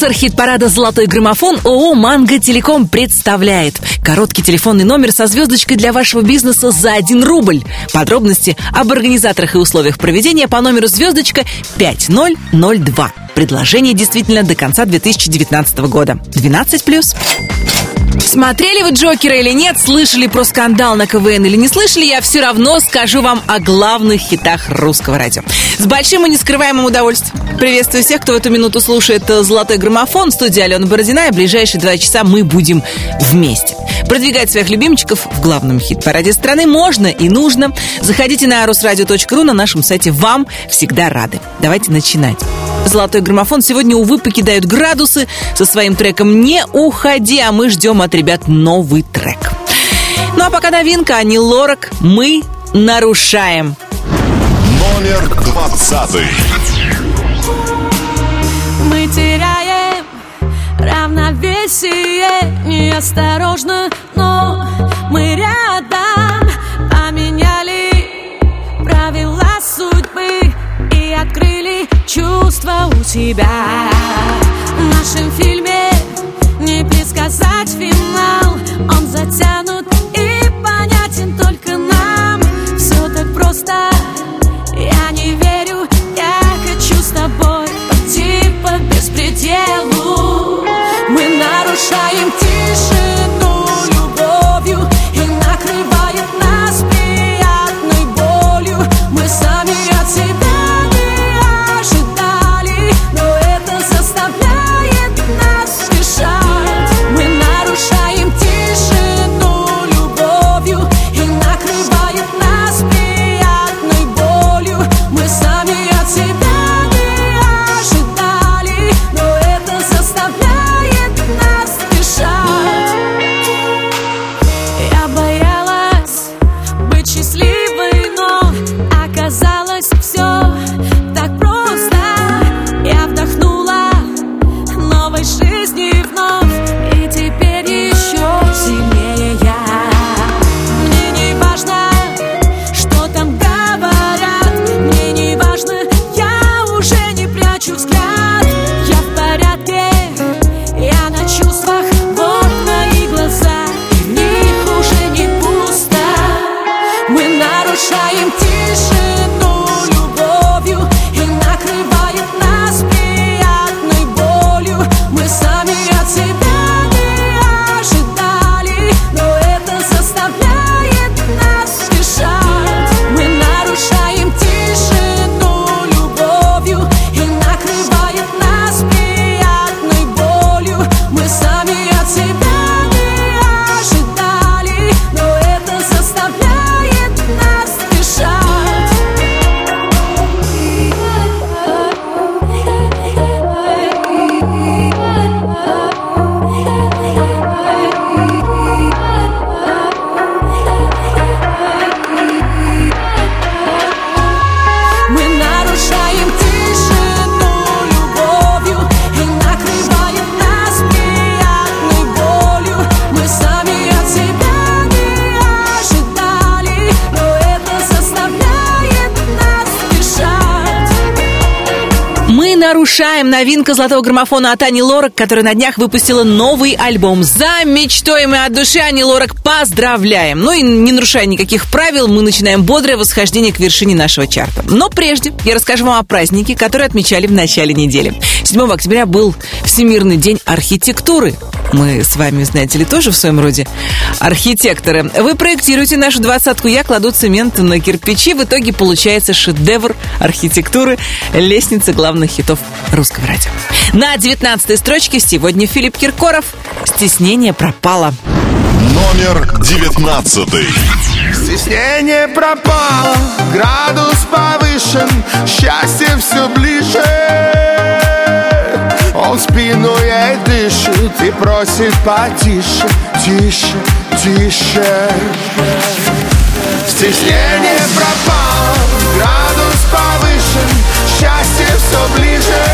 Спонсор хит-парада «Золотой граммофон» ООО «Манго Телеком» представляет короткий телефонный номер со звездочкой для вашего бизнеса за 1 рубль. Подробности об организаторах и условиях проведения по номеру звездочка 5002. Предложение действительно до конца 2019 года. 12+. Смотрели вы Джокера или нет, слышали про скандал на КВН или не слышали, я все равно скажу вам о главных хитах русского радио. С большим и нескрываемым удовольствием. Приветствую всех, кто в эту минуту слушает «Золотой граммофон» в студии Алена Бородина, и в ближайшие два часа мы будем вместе. Продвигать своих любимчиков в главном хит-параде страны можно и нужно. Заходите на rusradio.ru на нашем сайте. Вам всегда рады. Давайте начинать. Золотой граммофон сегодня, увы, покидают градусы со своим треком «Не уходи», а мы ждем от ребят новый трек. Ну а пока новинка, Ани Лорак «Мы нарушаем». Номер двадцатый. Мы теряем равновесие неосторожно, но мы рядом чувства у себя. В нашем фильме не предсказать финал, он затянут и понятен только нам. Все так просто, я не верю, я хочу с тобой пойти по беспределу. Мы нарушаем новинка золотого граммофона от Ани Лорак, которая на днях выпустила новый альбом. За мечтой мы от души Ани Лорак поздравляем. Ну и не нарушая никаких правил, мы начинаем бодрое восхождение к вершине нашего чарта. Но прежде я расскажу вам о празднике, который отмечали в начале недели. 7 октября был Всемирный день архитектуры. Мы с вами, знаете ли, тоже в своем роде архитекторы. Вы проектируете нашу двадцатку, я кладу цемент на кирпичи. В итоге получается шедевр архитектуры лестница главных хитов русского радио. На 19 строчке сегодня Филипп Киркоров «Стеснение пропало». Номер девятнадцатый. Стеснение пропало, градус повышен, счастье все ближе. Он спину ей дышит и просит потише, тише, тише. Стеснение пропало, градус повышен, счастье все ближе.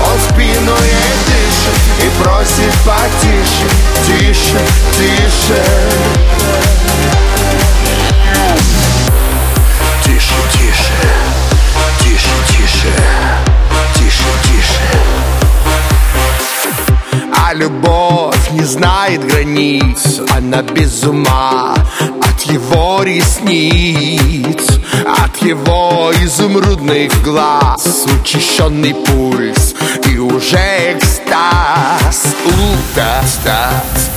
Он спину ей дышит и просит потише, тише, тише. Тише, тише, тише, тише, тише, тише. Знает границ. Она без ума от его ресниц От его изумрудных глаз. Учащенный пульс и уже экстаз. У-та-стаз,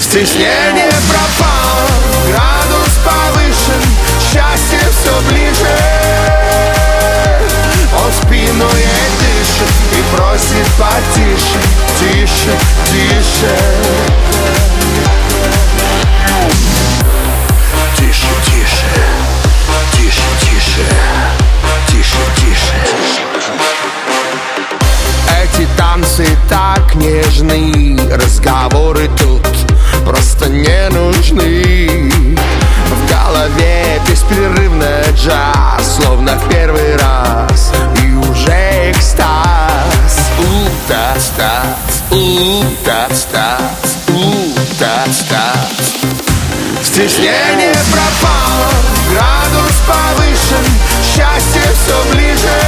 Стеснение пропало, градус повышен Счастье все ближе. Он спину и просит потише Тише, тише. Тише, тише, тише, тише, тише, тише. Эти танцы так нежны Разговоры тут просто не нужны. В голове беспрерывно джаз Словно в первый раз И уже У-та-стаз, у-та-стаз, у-та-стаз Стеснение пропало, градус повышен Счастье все ближе.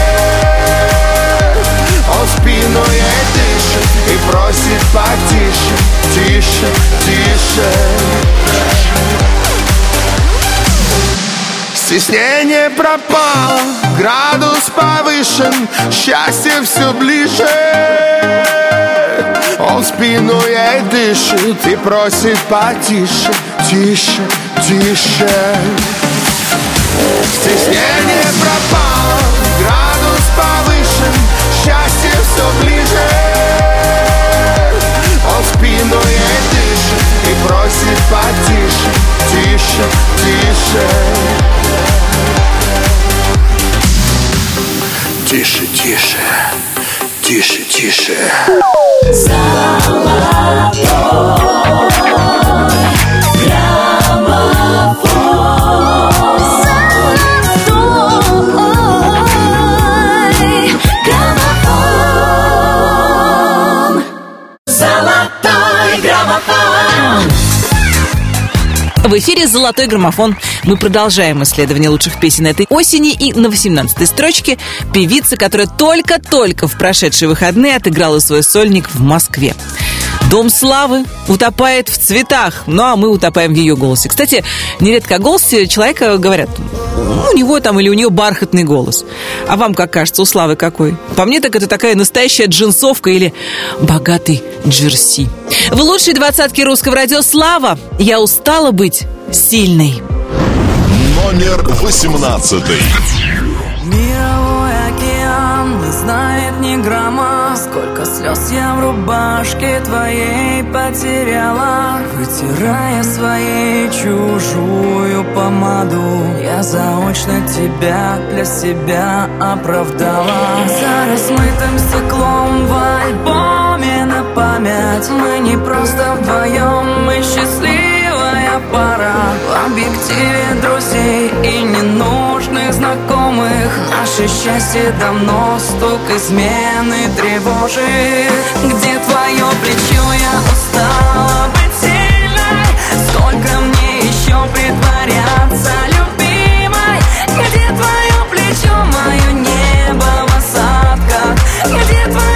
Он спину ей дышит и просит потише, тише, тише Стеснение пропало, градус повышен, счастье все ближе. Он спину ей дышит и просит потише, тише, тише. Стеснение пропало, градус повышен, счастье все ближе. Он спину ей дышит и просит потише, тише, тише. Тише, тише, тише, тише В эфире «Золотой граммофон». Мы продолжаем исследование лучших песен этой осени. И на 18-й строчке певица, которая только-только в прошедшие выходные отыграла свой сольник в Москве. Дом славы утопает в цветах, ну а мы утопаем в ее голосе. Кстати, нередко о голосе человека говорят, «Ну, у него там или у нее бархатный голос. А вам как кажется, у Славы какой? По мне так это такая настоящая джинсовка или богатый джерси. В лучшей двадцатке русского радио Слава я устала быть сильной. Номер восемнадцатый. Сколько слез я в рубашке твоей потеряла Вытирая своей чужую помаду. Я заочно тебя для себя оправдала. За размытым стеклом в альбоме на память. Мы не просто вдвоем, мы счастливая пара В объективе друзей и ненужных знакомых. Наше счастье давно стук измены тревожит. Где твое плечо, я устала быть сильной. Сколько мне еще притворяться любимой? Где твое плечо, мое небо в осадках. Где твое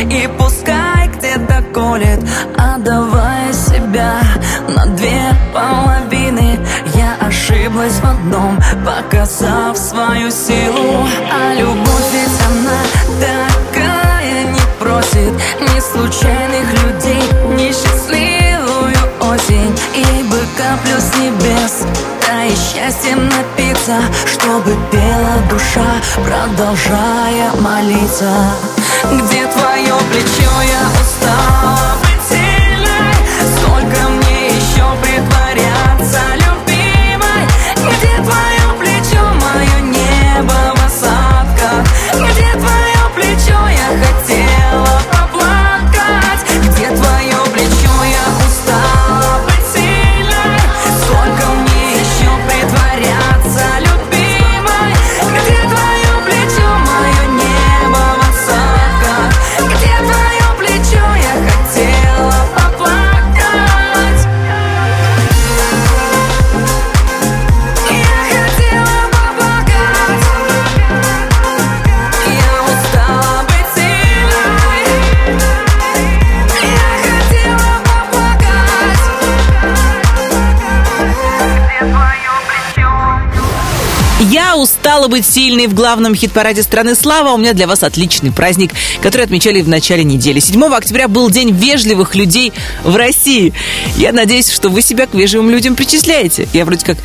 и пускай где-то колет Отдавая себя на две половины. Я ошиблась в одном, показав свою силу. А любовь ведь она такая не просит Ни случайных людей, ни счастливую осень. Ибо каплю с небес Дай счастьем напиться Чтобы пела душа, продолжая молиться где твое плечо? Я устала потерять Сколько мне еще притворяться? Стало быть сильной в главном хит-параде страны «Слава», у меня для вас отличный праздник, который отмечали в начале недели. 7 октября был День вежливых людей в России. Я надеюсь, что вы себя к вежливым людям причисляете. Я вроде как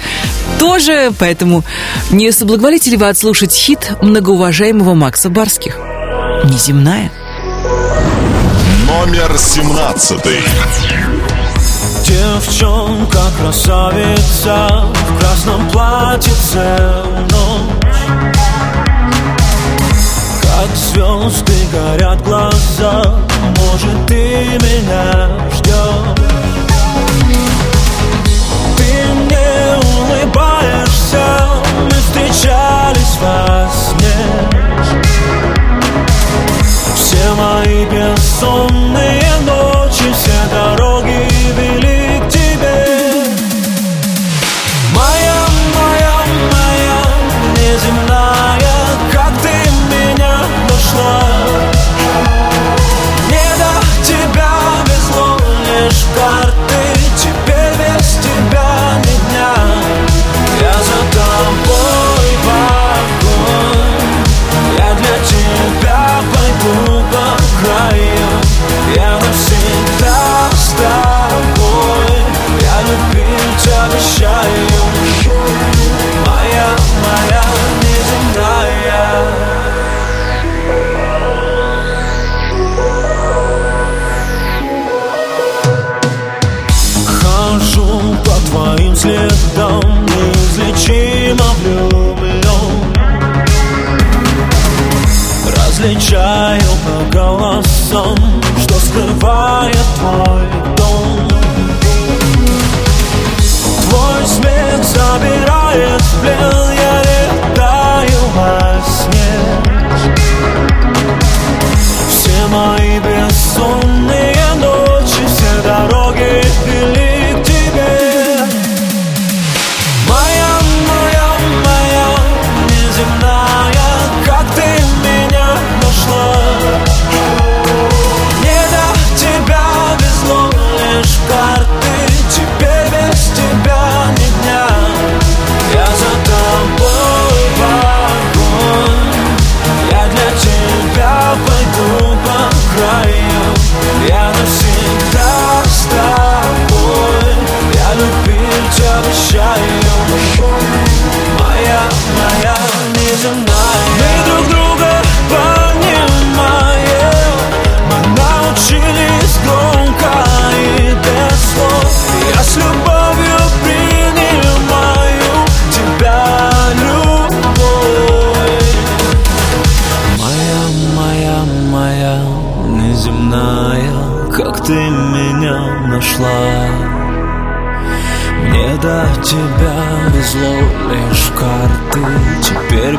тоже, поэтому не соблаговолите ли вы отслушать хит многоуважаемого Макса Барских? Неземная. Номер семнадцатый. Девчонка красавица в красном платьице ночь Как звезды горят глаза, может ты меня ждешь Ты мне улыбаешься, мы встречались во сне. Все мои бессонные ночи, все дороги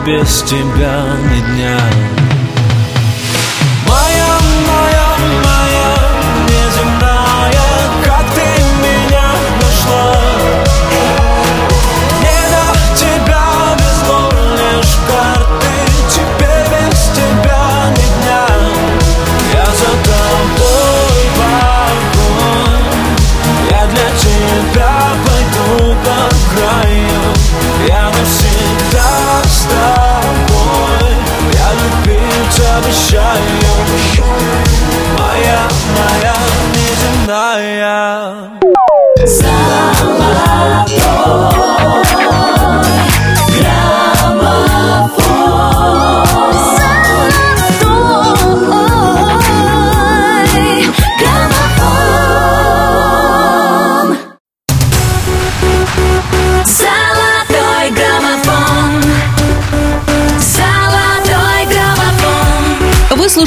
без тебя ни дня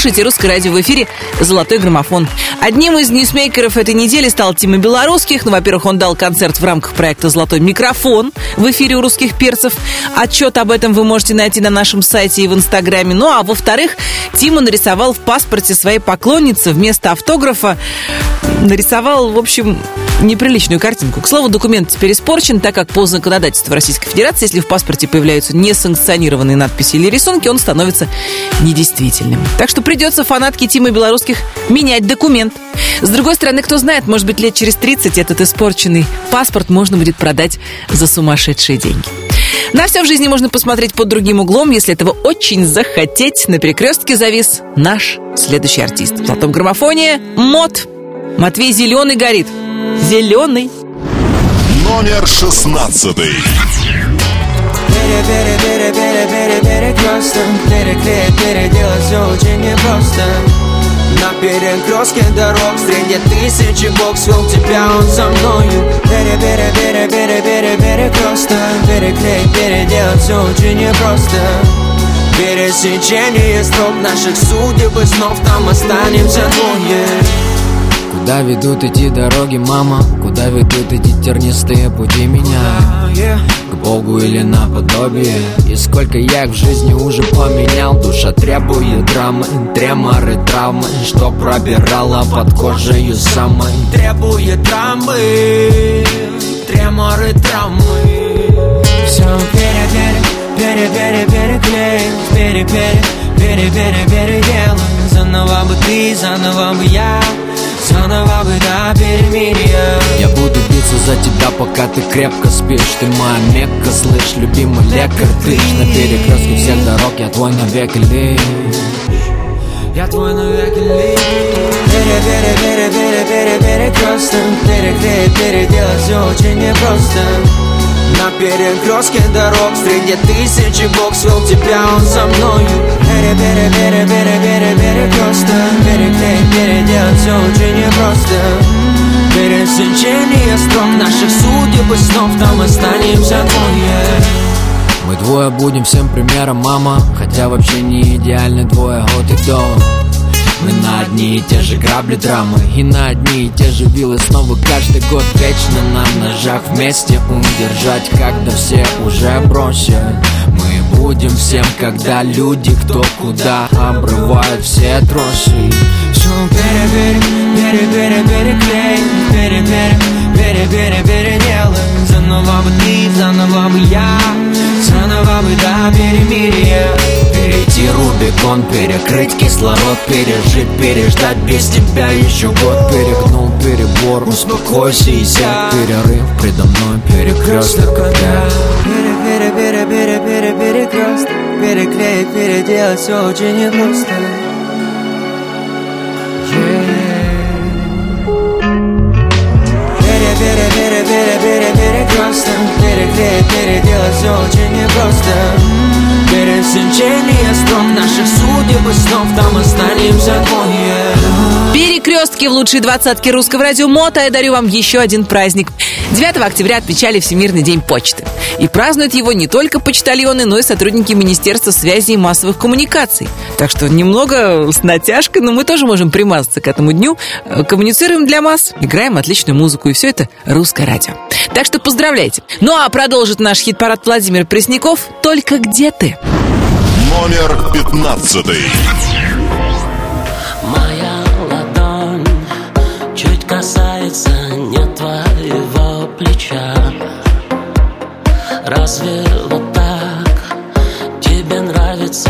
слушаете «Русское радио» в эфире «Золотой граммофон». Одним из ньюсмейкеров этой недели стал Тима Белорусских. Ну, во-первых, он дал концерт в рамках проекта «Золотой микрофон» в эфире у русских перцев. Отчет об этом вы можете найти на нашем сайте и в Инстаграме. Ну, а во-вторых, Тима нарисовал в паспорте своей поклонницы вместо автографа нарисовал, в общем, неприличную картинку. К слову, документ теперь испорчен, так как по законодательству Российской Федерации, если в паспорте появляются несанкционированные надписи или рисунки, он становится недействительным. Так что придется фанатке Тимы Белорусских менять документ. С другой стороны, кто знает, может быть, лет через 30 этот испорченный паспорт можно будет продать за сумасшедшие деньги. На все в жизни можно посмотреть под другим углом, если этого очень захотеть. На перекрестке завис наш следующий артист. В золотом граммофоне МОД. Матвей Зеленый горит. Зеленый. Номер шестнадцатый. Перекресток, переклеить, переделать все очень непросто На перекрестке дорог среди тысячи бог свел тебя он со мною Пере, пере, пере, пере, пере, перекресток Переклеить, переделать все очень непросто Пересечение строк наших судеб и снов Там останемся двое Куда ведут эти дороги, мама? Куда ведут эти тернистые пути меня? К Богу или наподобие? И сколько я их в жизни уже поменял? Душа требует драмы, треморы, травмы. Что пробирала под кожей самой Требует травмы, треморы, травмы. Все пере, пере, пере, пере, переклеим Пере, пере, пере, пере, переделаем Заново бы ты, заново бы я Заново бы до перемирия Я буду биться за тебя, пока ты крепко спишь. Ты моя мекка, слышь, любимый лекарь. Ты на перекрестке всех дорог, я твой навеки лишь. Я твой навеки лишь. Пере, пере, пере, пере, пере, перекресток Переклеить, переделать все очень непросто на перекрестке дорог. Среди тысячи бог свел тебя он со мною. Пере, пере, пере, пере, пере, перекресток Переклеить, переделать все очень непросто Пересечение стром наших судеб и снов Там останемся двое. Мы двое будем всем примером, мама. Хотя вообще не идеальны двое от и до мы на одни и те же грабли драмы И на одни и те же вилы снова каждый год Вечно на ножах вместе удержать Когда все уже бросят Мы будем всем, когда люди кто куда Обрывают все тросы. Все пере, пере, пере, пере, переклеим Пере, пере, пере, пере, переделаем Заново бы ты, заново бы я Заново бы до перемирия. Перейти Рубикон, перекрыть кислород Пережить, переждать без тебя еще год. Перегнул перебор, успокойся и сядь. Перерыв предо мной, перекресток опять. Пере, пере, пере, пере, пере, перекресток Переклеить, переделать все очень непросто пере, перекресток Переклеить, переделать все очень непросто. Пересечение стром наших судеб и снов Там останемся двое Перекрестки в лучшей двадцатке русского радио Мота. Я дарю вам еще один праздник. 9 октября отмечали Всемирный день почты. И празднуют его не только почтальоны, но и сотрудники Министерства связи и массовых коммуникаций. Так что немного с натяжкой, но мы тоже можем примазаться к этому дню. Э, Коммуницируем для масс, играем отличную музыку, и все это русское радио. Так что поздравляйте. Ну а продолжит наш хит-парад Владимир Пресняков «Только где ты?». Номер пятнадцатый. Касается не твоего плеча. Разве вот так тебе нравится,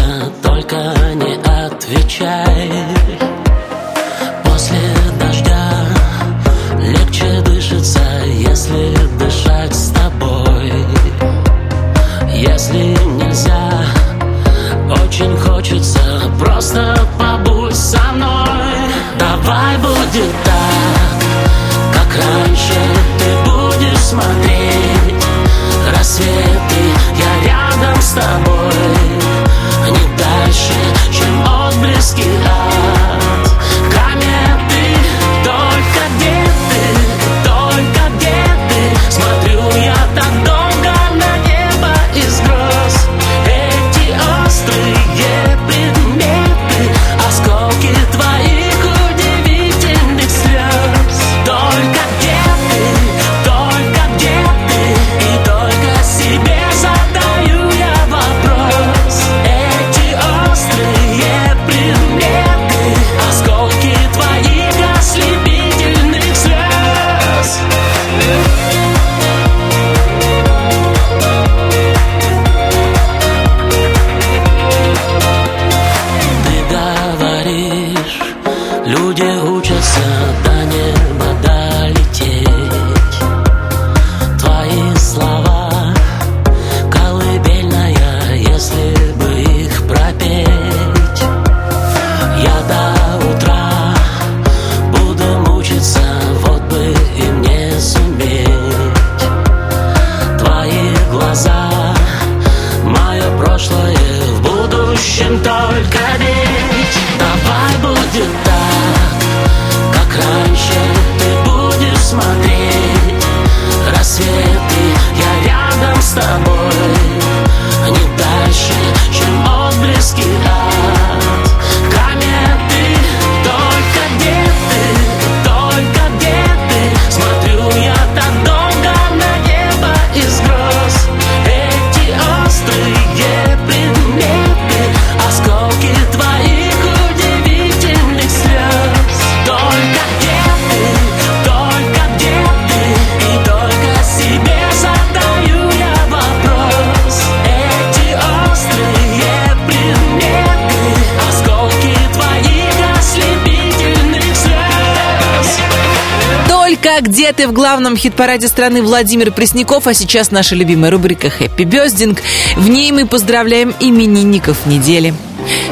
Где ты в главном хит-параде страны Владимир Пресняков, а сейчас наша любимая рубрика «Хэппи Бездинг». В ней мы поздравляем именинников недели.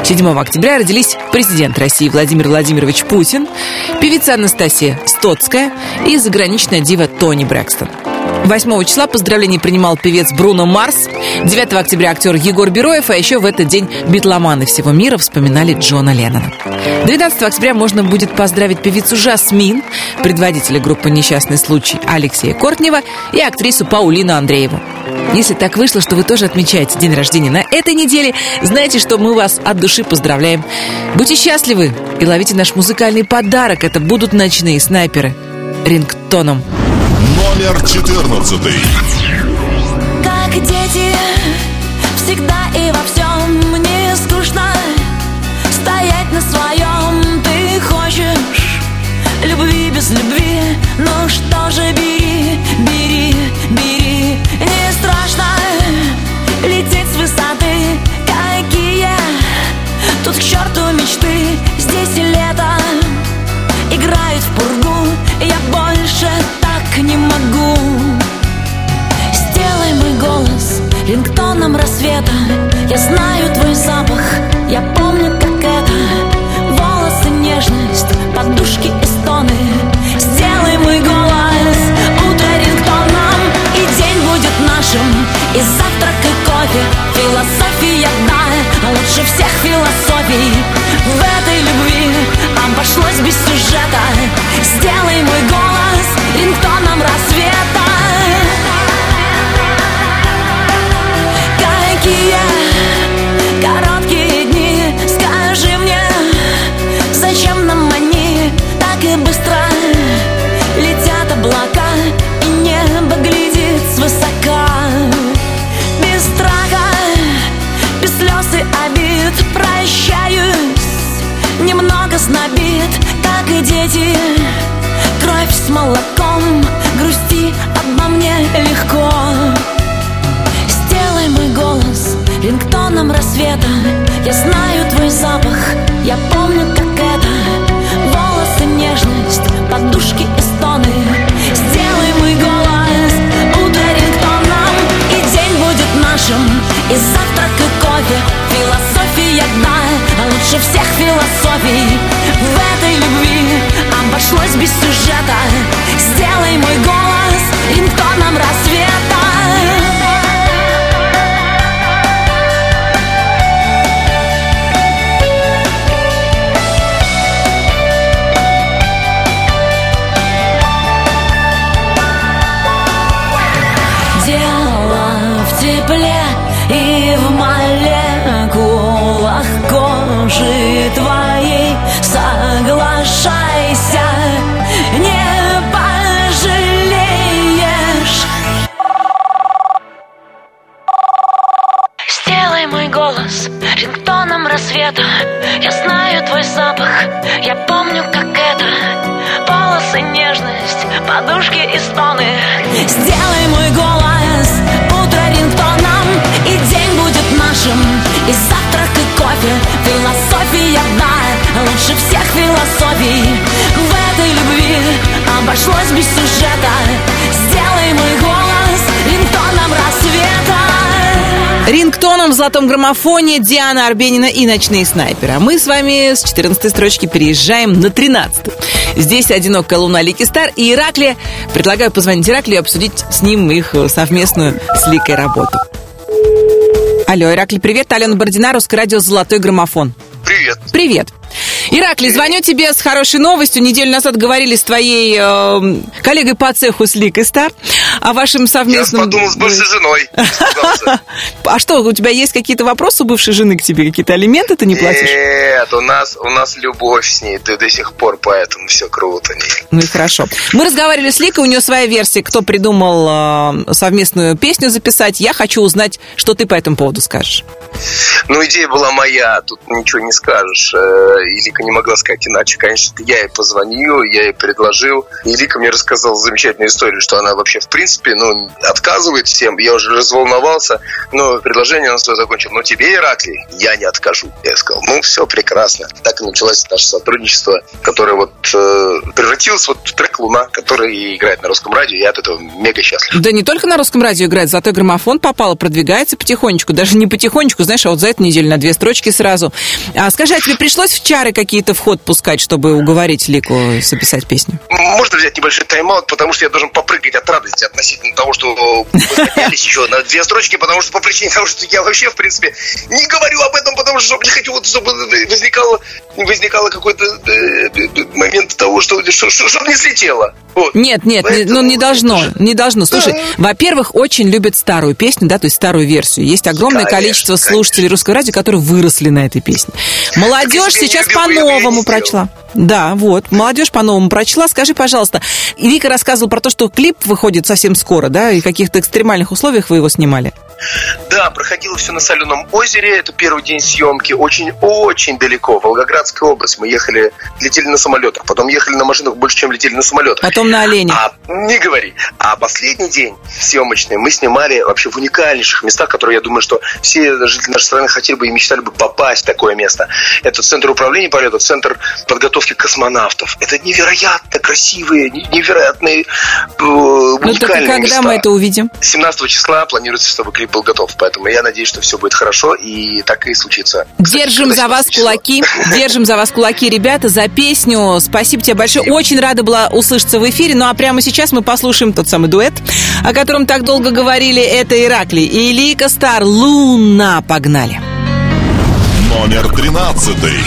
7 октября родились президент России Владимир Владимирович Путин, певица Анастасия Стоцкая и заграничная дива Тони Брэкстон. 8 числа поздравления принимал певец Бруно Марс. 9 октября актер Егор Бероев, а еще в этот день битломаны всего мира вспоминали Джона Леннона. 12 октября можно будет поздравить певицу Жасмин, предводителя группы «Несчастный случай» Алексея Кортнева и актрису Паулину Андрееву. Если так вышло, что вы тоже отмечаете день рождения на этой неделе, знайте, что мы вас от души поздравляем. Будьте счастливы и ловите наш музыкальный подарок. Это будут ночные снайперы рингтоном. Номер 14. Как дети, всегда и рингтоном рассвета. Я знаю твой запах, я помню, как это. Волосы, нежность, подушки и стоны. Сделай мой голос утро рингтоном И день будет нашим, и завтрак, и кофе. Философия, да, лучше всех философий. В этой любви обошлось без немного знобит, как и дети. Кровь с молоком, грусти обо мне легко. Сделай мой голос рингтоном рассвета. Я знаю твой запах, я помню, как это. Волосы, нежность, подушки и стоны. Сделай мой голос утро рингтоном. И день будет нашим, и завтрак, и кофе. Философия, да, лучше всех философий. В этой любви обошлось без сюжета. Сделай мой голос рингтоном рассвета обошлось без сюжета Сделай мой голос рингтоном рассвета Рингтоном в золотом граммофоне Диана Арбенина и «Ночные снайперы». А мы с вами с 14 строчки переезжаем на 13 Здесь одинокая луна Лики Стар и Иракли. Предлагаю позвонить Ираклию и обсудить с ним их совместную с Ликой работу. Алло, Иракли, привет. Алена Бородина, Русское радио «Золотой граммофон». Привет. Привет. Иракли, звоню тебе с хорошей новостью. Неделю назад говорили с твоей э, коллегой по цеху с Ликой Стар о вашем совместном... Я подумал с бывшей женой. А что, у тебя есть какие-то вопросы у бывшей жены к тебе? Какие-то алименты ты не платишь? Нет, у нас, у нас любовь с ней до, до сих пор, поэтому все круто. Ну и хорошо. Мы разговаривали с Ликой, у нее своя версия, кто придумал э, совместную песню записать. Я хочу узнать, что ты по этому поводу скажешь. Ну, идея была моя, тут ничего не скажешь. Э, И Лика не могла сказать иначе. Конечно, я ей позвонил, я ей предложил. И Лика мне рассказала замечательную историю, что она вообще, в принципе, ну, отказывает всем. Я уже разволновался, но предложение она свое закончила. Но тебе, Ираклий, я не откажу. Я сказал, ну, все прекрасно. Так и началось наше сотрудничество, которое вот э, превратилось вот в трек «Луна», который играет на русском радио. Я от этого мега счастлив. Да не только на русском радио играет, золотой граммофон попало, продвигается потихонечку. Даже не потихонечку, знаешь, а вот за эту неделю на две строчки сразу. А скажи, а тебе пришлось в чары какие-то вход пускать, чтобы уговорить Лику записать песню? Можно взять небольшой тайм-аут, потому что я должен попрыгать от радости относительно того, что мы поднялись еще на две строчки, потому что по причине того, что я вообще, в принципе, не говорю об этом, потому что не хочу, вот, чтобы возникало, возникало какой-то э, момент того, что, что, не слетело. Вот. Нет, нет, не- Поэтому ну не должно, не должно. Слушай, во-первых, очень любят старую песню, да, то есть старую версию. Есть огромное Конечно, количество конечно. Русского радио, которые выросли на этой песне. Молодежь сейчас по-новому прочла. Да, вот, молодежь по-новому прочла. Скажи, пожалуйста, Вика рассказывала про то, что клип выходит совсем скоро, да, и в каких-то экстремальных условиях вы его снимали. Да, проходило все на Соленом озере. Это первый день съемки. Очень-очень далеко. Волгоградская область. Мы ехали, летели на самолетах. Потом ехали на машинах больше, чем летели на самолетах. Потом на олене. А, не говори. А последний день съемочный мы снимали вообще в уникальнейших местах, которые, я думаю, что все жители нашей страны хотели бы и мечтали бы попасть в такое место. Это Центр управления полета, Центр подготовки космонавтов. Это невероятно красивые, не- невероятные, э, Ну так уникальные когда места. мы это увидим? 17 числа планируется, чтобы клип был готов. Поэтому я надеюсь, что все будет хорошо и так и случится. Кстати, Держим за вас 17 числа. кулаки, держим за вас кулаки, ребята, за песню. Спасибо тебе большое. Очень рада была услышаться в эфире. Ну а прямо сейчас мы послушаем тот самый дуэт, о котором так долго говорили. Это Иракли и Лика Стар. Луна. Погнали. Номер тринадцатый.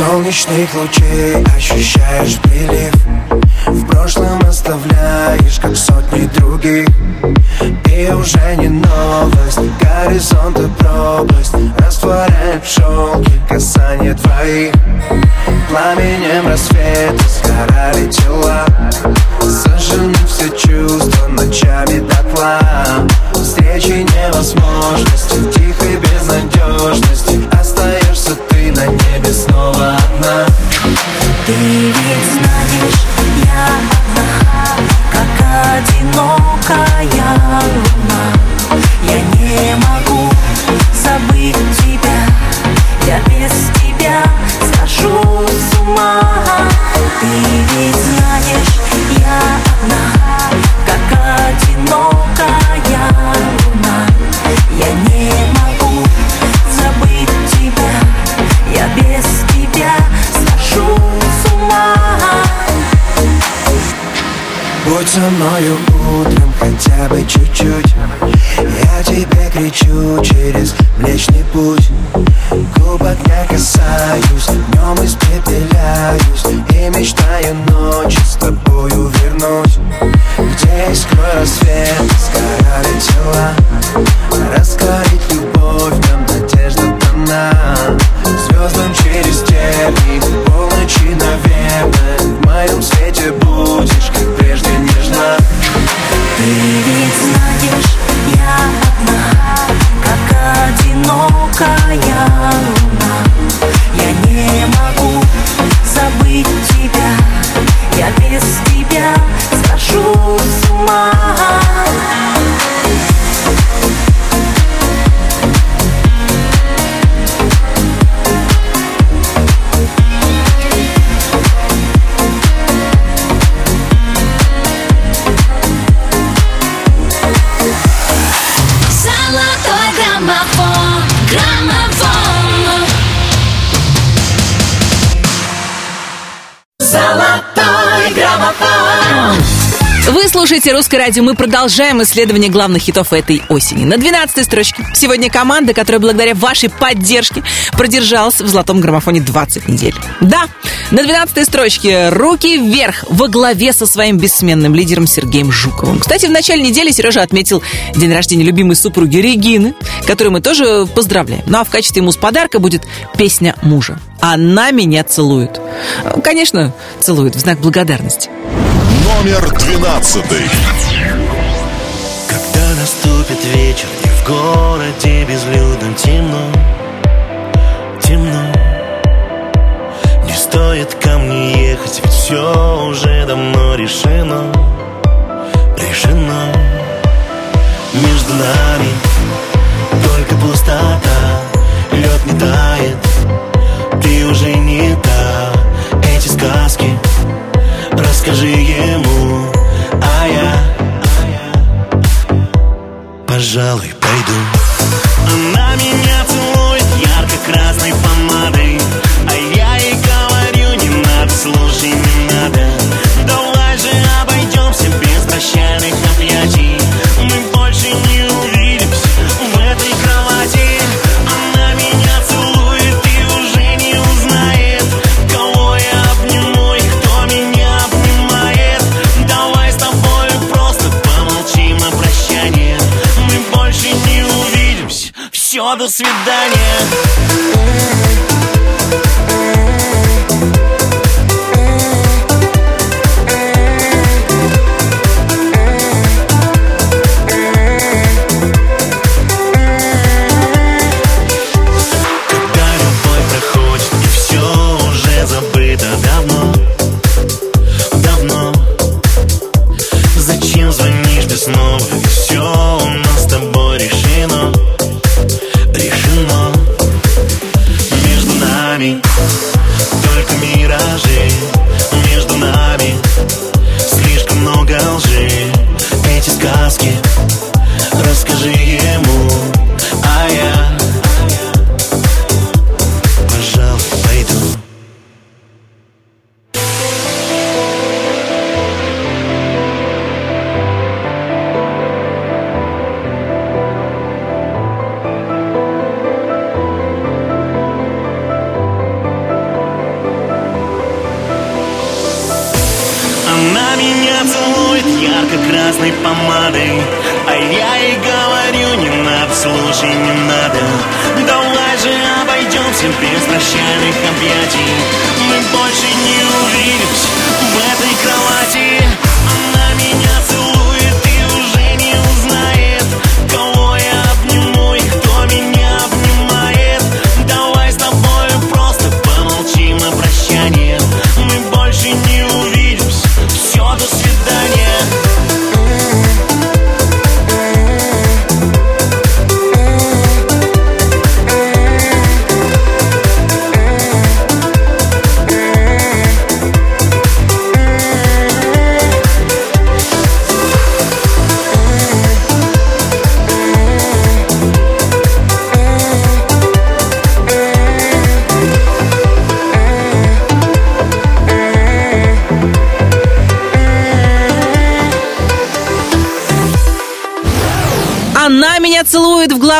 Солнечных лучей ощущаешь прилив. В прошлом оставляешь, как сотни других. И уже не новость, горизонт и пропасть. Растворяет в шелке касание твоих Пламенем рассвета сгорали тела. Сожжены все чувства ночами дотла. Встречи невозможности, Вы слушаете «Русское радио». Мы продолжаем исследование главных хитов этой осени. На 12 строчке сегодня команда, которая благодаря вашей поддержке продержалась в золотом граммофоне 20 недель. Да, на 12 строчке «Руки вверх» во главе со своим бессменным лидером Сергеем Жуковым. Кстати, в начале недели Сережа отметил день рождения любимой супруги Регины, которую мы тоже поздравляем. Ну а в качестве муз-подарка будет песня мужа. «Она меня целует». Конечно, целует в знак благодарности. Номер двенадцатый. Когда наступит вечер И в городе безлюдно темно Темно Не стоит ко мне ехать Ведь все уже давно решено Решено Между нами Только пустота Лед не тает Ты уже не та Эти сказки Расскажи ему, а я, пожалуй, пойду. Она меня целует ярко-красной помадой, до свидания.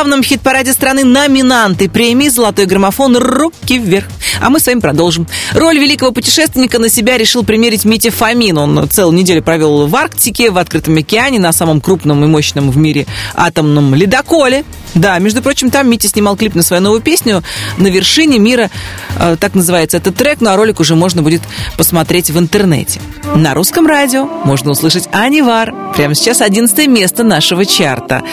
Главном хит-параде страны номинанты премии «Золотой граммофон» «Руки вверх». А мы с вами продолжим. Роль великого путешественника на себя решил примерить Митя Фомин. Он целую неделю провел в Арктике, в открытом океане, на самом крупном и мощном в мире атомном ледоколе. Да, между прочим, там Митя снимал клип на свою новую песню «На вершине мира». Э, Так называется этот трек, ну а ролик уже можно будет посмотреть в интернете. На русском радио можно услышать Анивар. Прямо сейчас 11 место нашего чарта.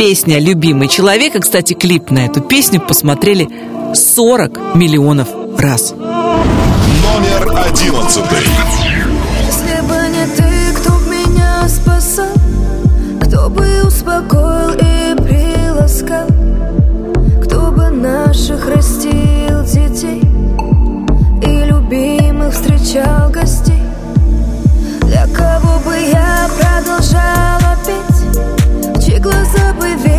Песня «Любимый человек». И, кстати, клип на эту песню посмотрели 40 миллионов раз. Номер одиннадцатый. Если бы не ты, кто б меня спасал Кто бы успокоил и приласкал Кто бы наших растил детей И любимых встречал гостей Для кого бы я продолжала close up with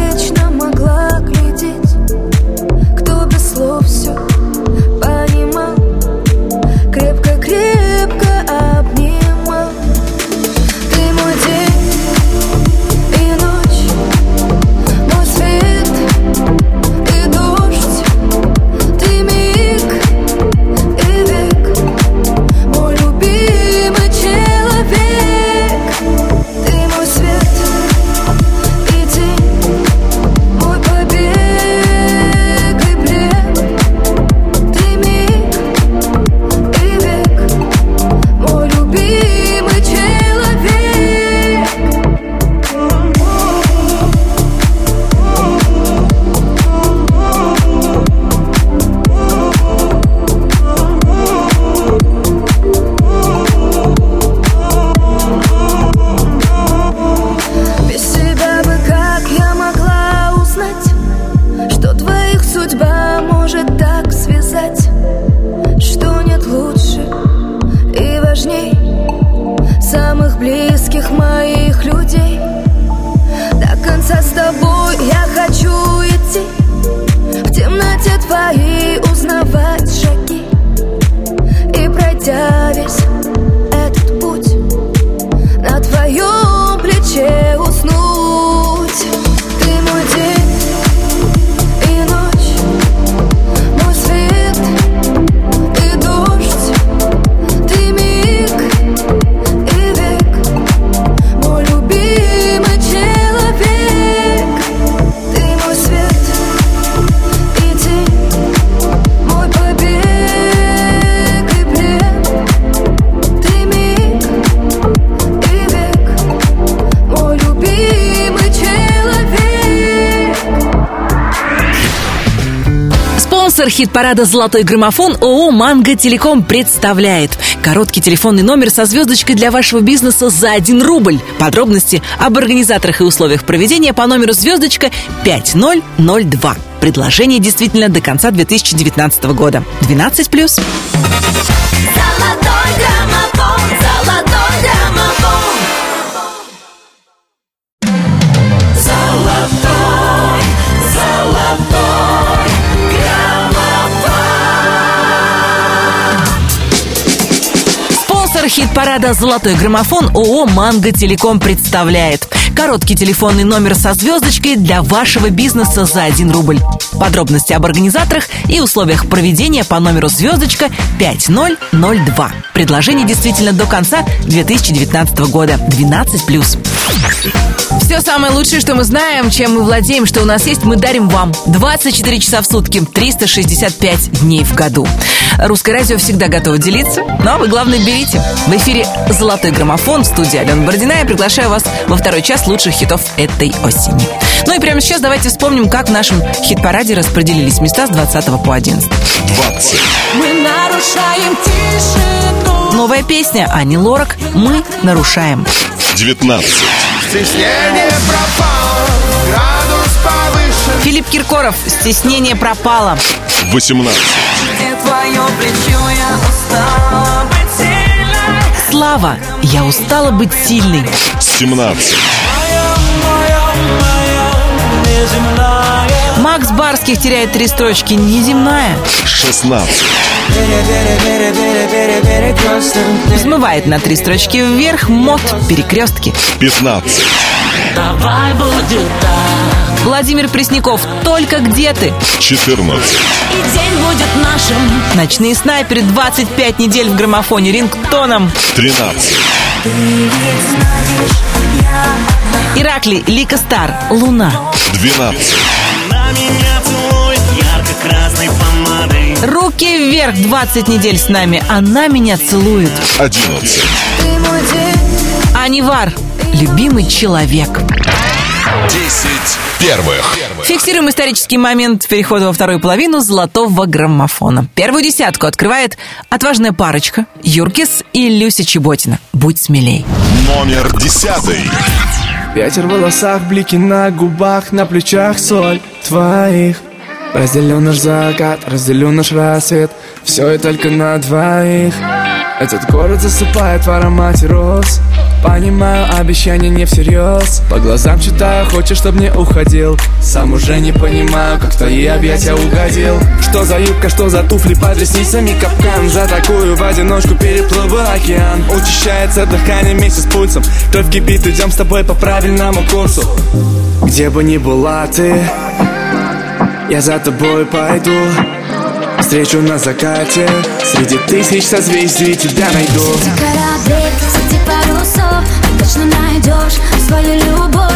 хит-парада «Золотой граммофон» ООО «Манго Телеком» представляет короткий телефонный номер со звездочкой для вашего бизнеса за 1 рубль. Подробности об организаторах и условиях проведения по номеру звездочка 5002. Предложение действительно до конца 2019 года. 12+. Хит-парада «Золотой граммофон» ООО «Манго Телеком» представляет короткий телефонный номер со звездочкой для вашего бизнеса за 1 рубль. Подробности об организаторах и условиях проведения по номеру звездочка 5002. Предложение действительно до конца 2019 года. 12+. Все самое лучшее, что мы знаем, чем мы владеем, что у нас есть, мы дарим вам 24 часа в сутки, 365 дней в году. Русское радио всегда готово делиться, но вы, главное, берите. В эфире «Золотой граммофон» в студии Алена Бородина. Я приглашаю вас во второй час лучших хитов этой осени. Ну и прямо сейчас давайте вспомним, как в нашем хит-параде распределились места с 20 по 11. 20. Мы нарушаем тишину. Новая песня Ани Лорак «Мы нарушаем». 19. Стеснение пропало, градус повыше Филипп Киркоров «Стеснение пропало». 18. Слава «Я устала быть сильной». 17. Макс Барских теряет три строчки «Неземная». 16. Взмывает на три строчки вверх мод «Перекрестки». 15. Давай будет так Владимир Пресняков «Только где ты?». 14. И день будет нашим. Ночные снайперы 25 недель в граммофоне рингтоном. 13. Иракли, Лика Стар, Луна. 12. На меня целует ярко-красной помадой Руки вверх 20 недель с нами. Она меня целует. 11. Ты мой день Анивар, любимый человек. 10 первых. Фиксируем исторический момент перехода во вторую половину золотого граммофона. Первую десятку открывает отважная парочка Юркис и Люся Чеботина. Будь смелей. Номер 10. Ветер в волосах, блики на губах, на плечах соль твоих Разделю наш закат, разделю наш рассвет Все и только на двоих Этот город засыпает в аромате роз. Понимаю, обещания не всерьез. По глазам читаю, хочешь, чтоб не уходил. Сам уже не понимаю, как в твои объятия угодил. Что за юбка, что за туфли под ресницами? Капкан За такую в одиночку переплыву океан. Учащается дыхание вместе с пульсом. Кровь кипит, идем с тобой по правильному курсу. Где бы ни была ты Я за тобой пойду Встречу на закате. Среди тысяч созвездий тебя найду. Кораблик среди парусов Ты точно найдешь свою любовь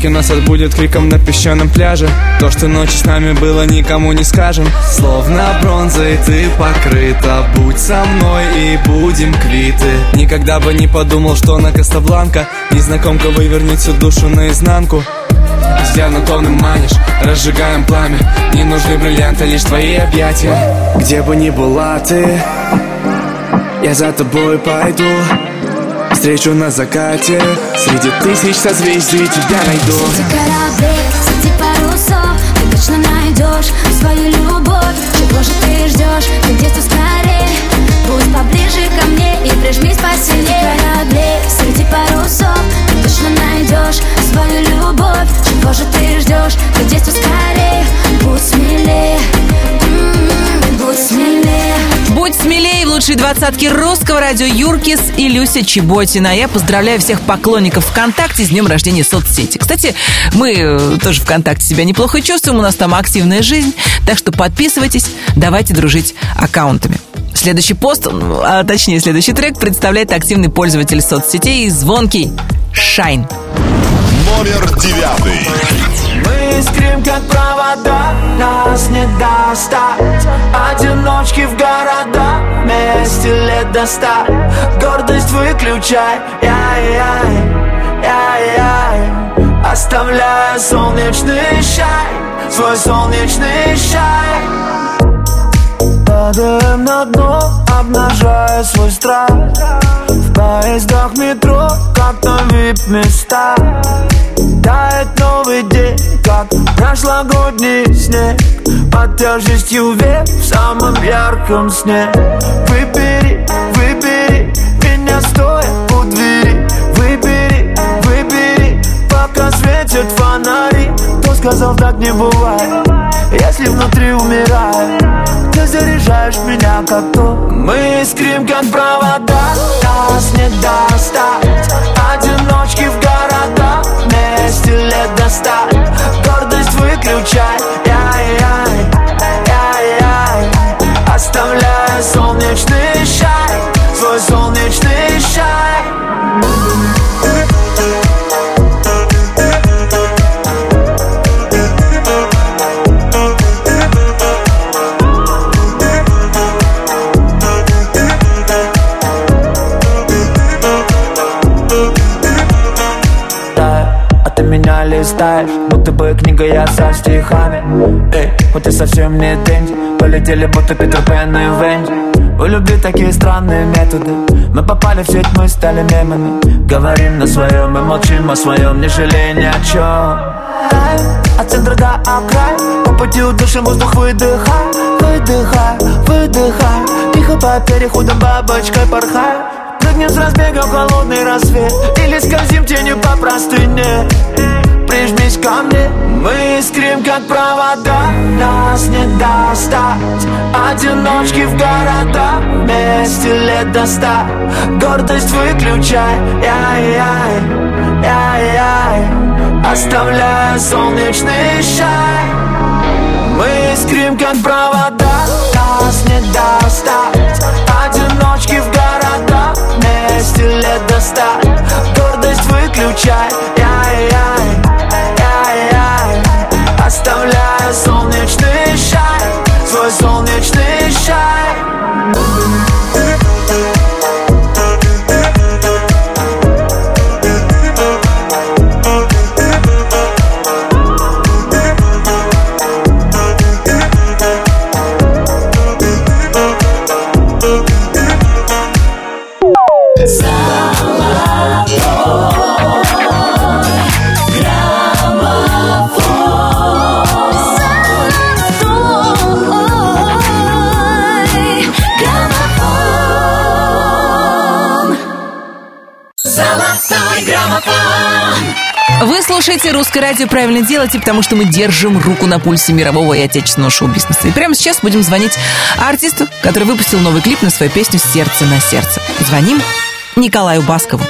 Чайки нас отбудет криком на песчаном пляже. То, что ночью с нами было, никому не скажем. Словно бронзой ты покрыта. Будь со мной и будем квиты. Никогда бы не подумал, что на Кастабланка Незнакомка вывернет всю душу наизнанку. Взглядом томным манишь, разжигаем пламя. Не нужны бриллианты, лишь твои объятия. Где бы ни была ты, я за тобой пойду Встречу на закате. Среди тысяч созвездий тебя найду. Среди кораблей, среди парусов Ты точно найдешь свою любовь. Чего же ты ждешь? Ты детство скорее? Будь поближе ко мне и прижмись посильнее. Среди кораблей, среди парусов Ты точно найдешь свою любовь. Чего же ты ждешь? Ты детство скорее? Будь смелее. М-м, Будь смелее Будь смелее в лучшей двадцатке русского радио Юркис и Люся Чеботина. Я поздравляю всех поклонников ВКонтакте с днем рождения соцсети. Кстати, мы э, тоже ВКонтакте себя неплохо чувствуем, у нас там активная жизнь, так что подписывайтесь, давайте дружить аккаунтами. Следующий пост, а точнее следующий трек представляет активный пользователь соцсетей звонкий Шайн. Номер девятый. Искрим, как провода, нас не достать. Одиночки в города, вместе лет до ста. Гордость выключай, яй-яй, яй-яй. Оставляя солнечный шай, свой солнечный шай. Падаем на дно, обнажая свой страх. В поездах метро, как на вип-места Тает новый день, как прошлогодний снег. Под тяжестью век в самом ярком сне. Выбери, выбери меня стоя у двери. Выбери, выбери, пока светят фонари. Кто сказал так не бывает, если внутри умирает. Ты заряжаешь меня как то Мы искрим как провода, нас не достать. Одиночки в лет до ста Гордость выключай, яй-яй, яй-яй Оставляя солнечный шай, свой солнечный меня листаешь Будто бы книга я со стихами. Эй, хоть и совсем не Дэнди Полетели будто Питер Пен и Венди. У любви такие странные методы. Мы попали в сеть, мы стали мемами. Говорим на своем и молчим о своем Не жалея ни о чем от центра до окрая По пути удушим воздух выдыхай Выдыхай, выдыхай. Тихо по переходам бабочкой порхай Прыгнем с разбега в холодный рассвет. Или скользим тенью по простыне. Прижмись ко мне. Мы искрим как провода. Нас не достать. Одиночки в города Вместе лет до ста. Гордость выключай. Яй-яй, яй-яй Оставляя солнечный шай Мы искрим как провода. Нас не достать выключай Граммофон. Вы слушаете «Русское радио» правильно делаете, потому что мы держим руку на пульсе мирового и отечественного шоу-бизнеса. И прямо сейчас будем звонить артисту, который выпустил новый клип на свою песню «Сердце на сердце». Звоним Николаю Баскову.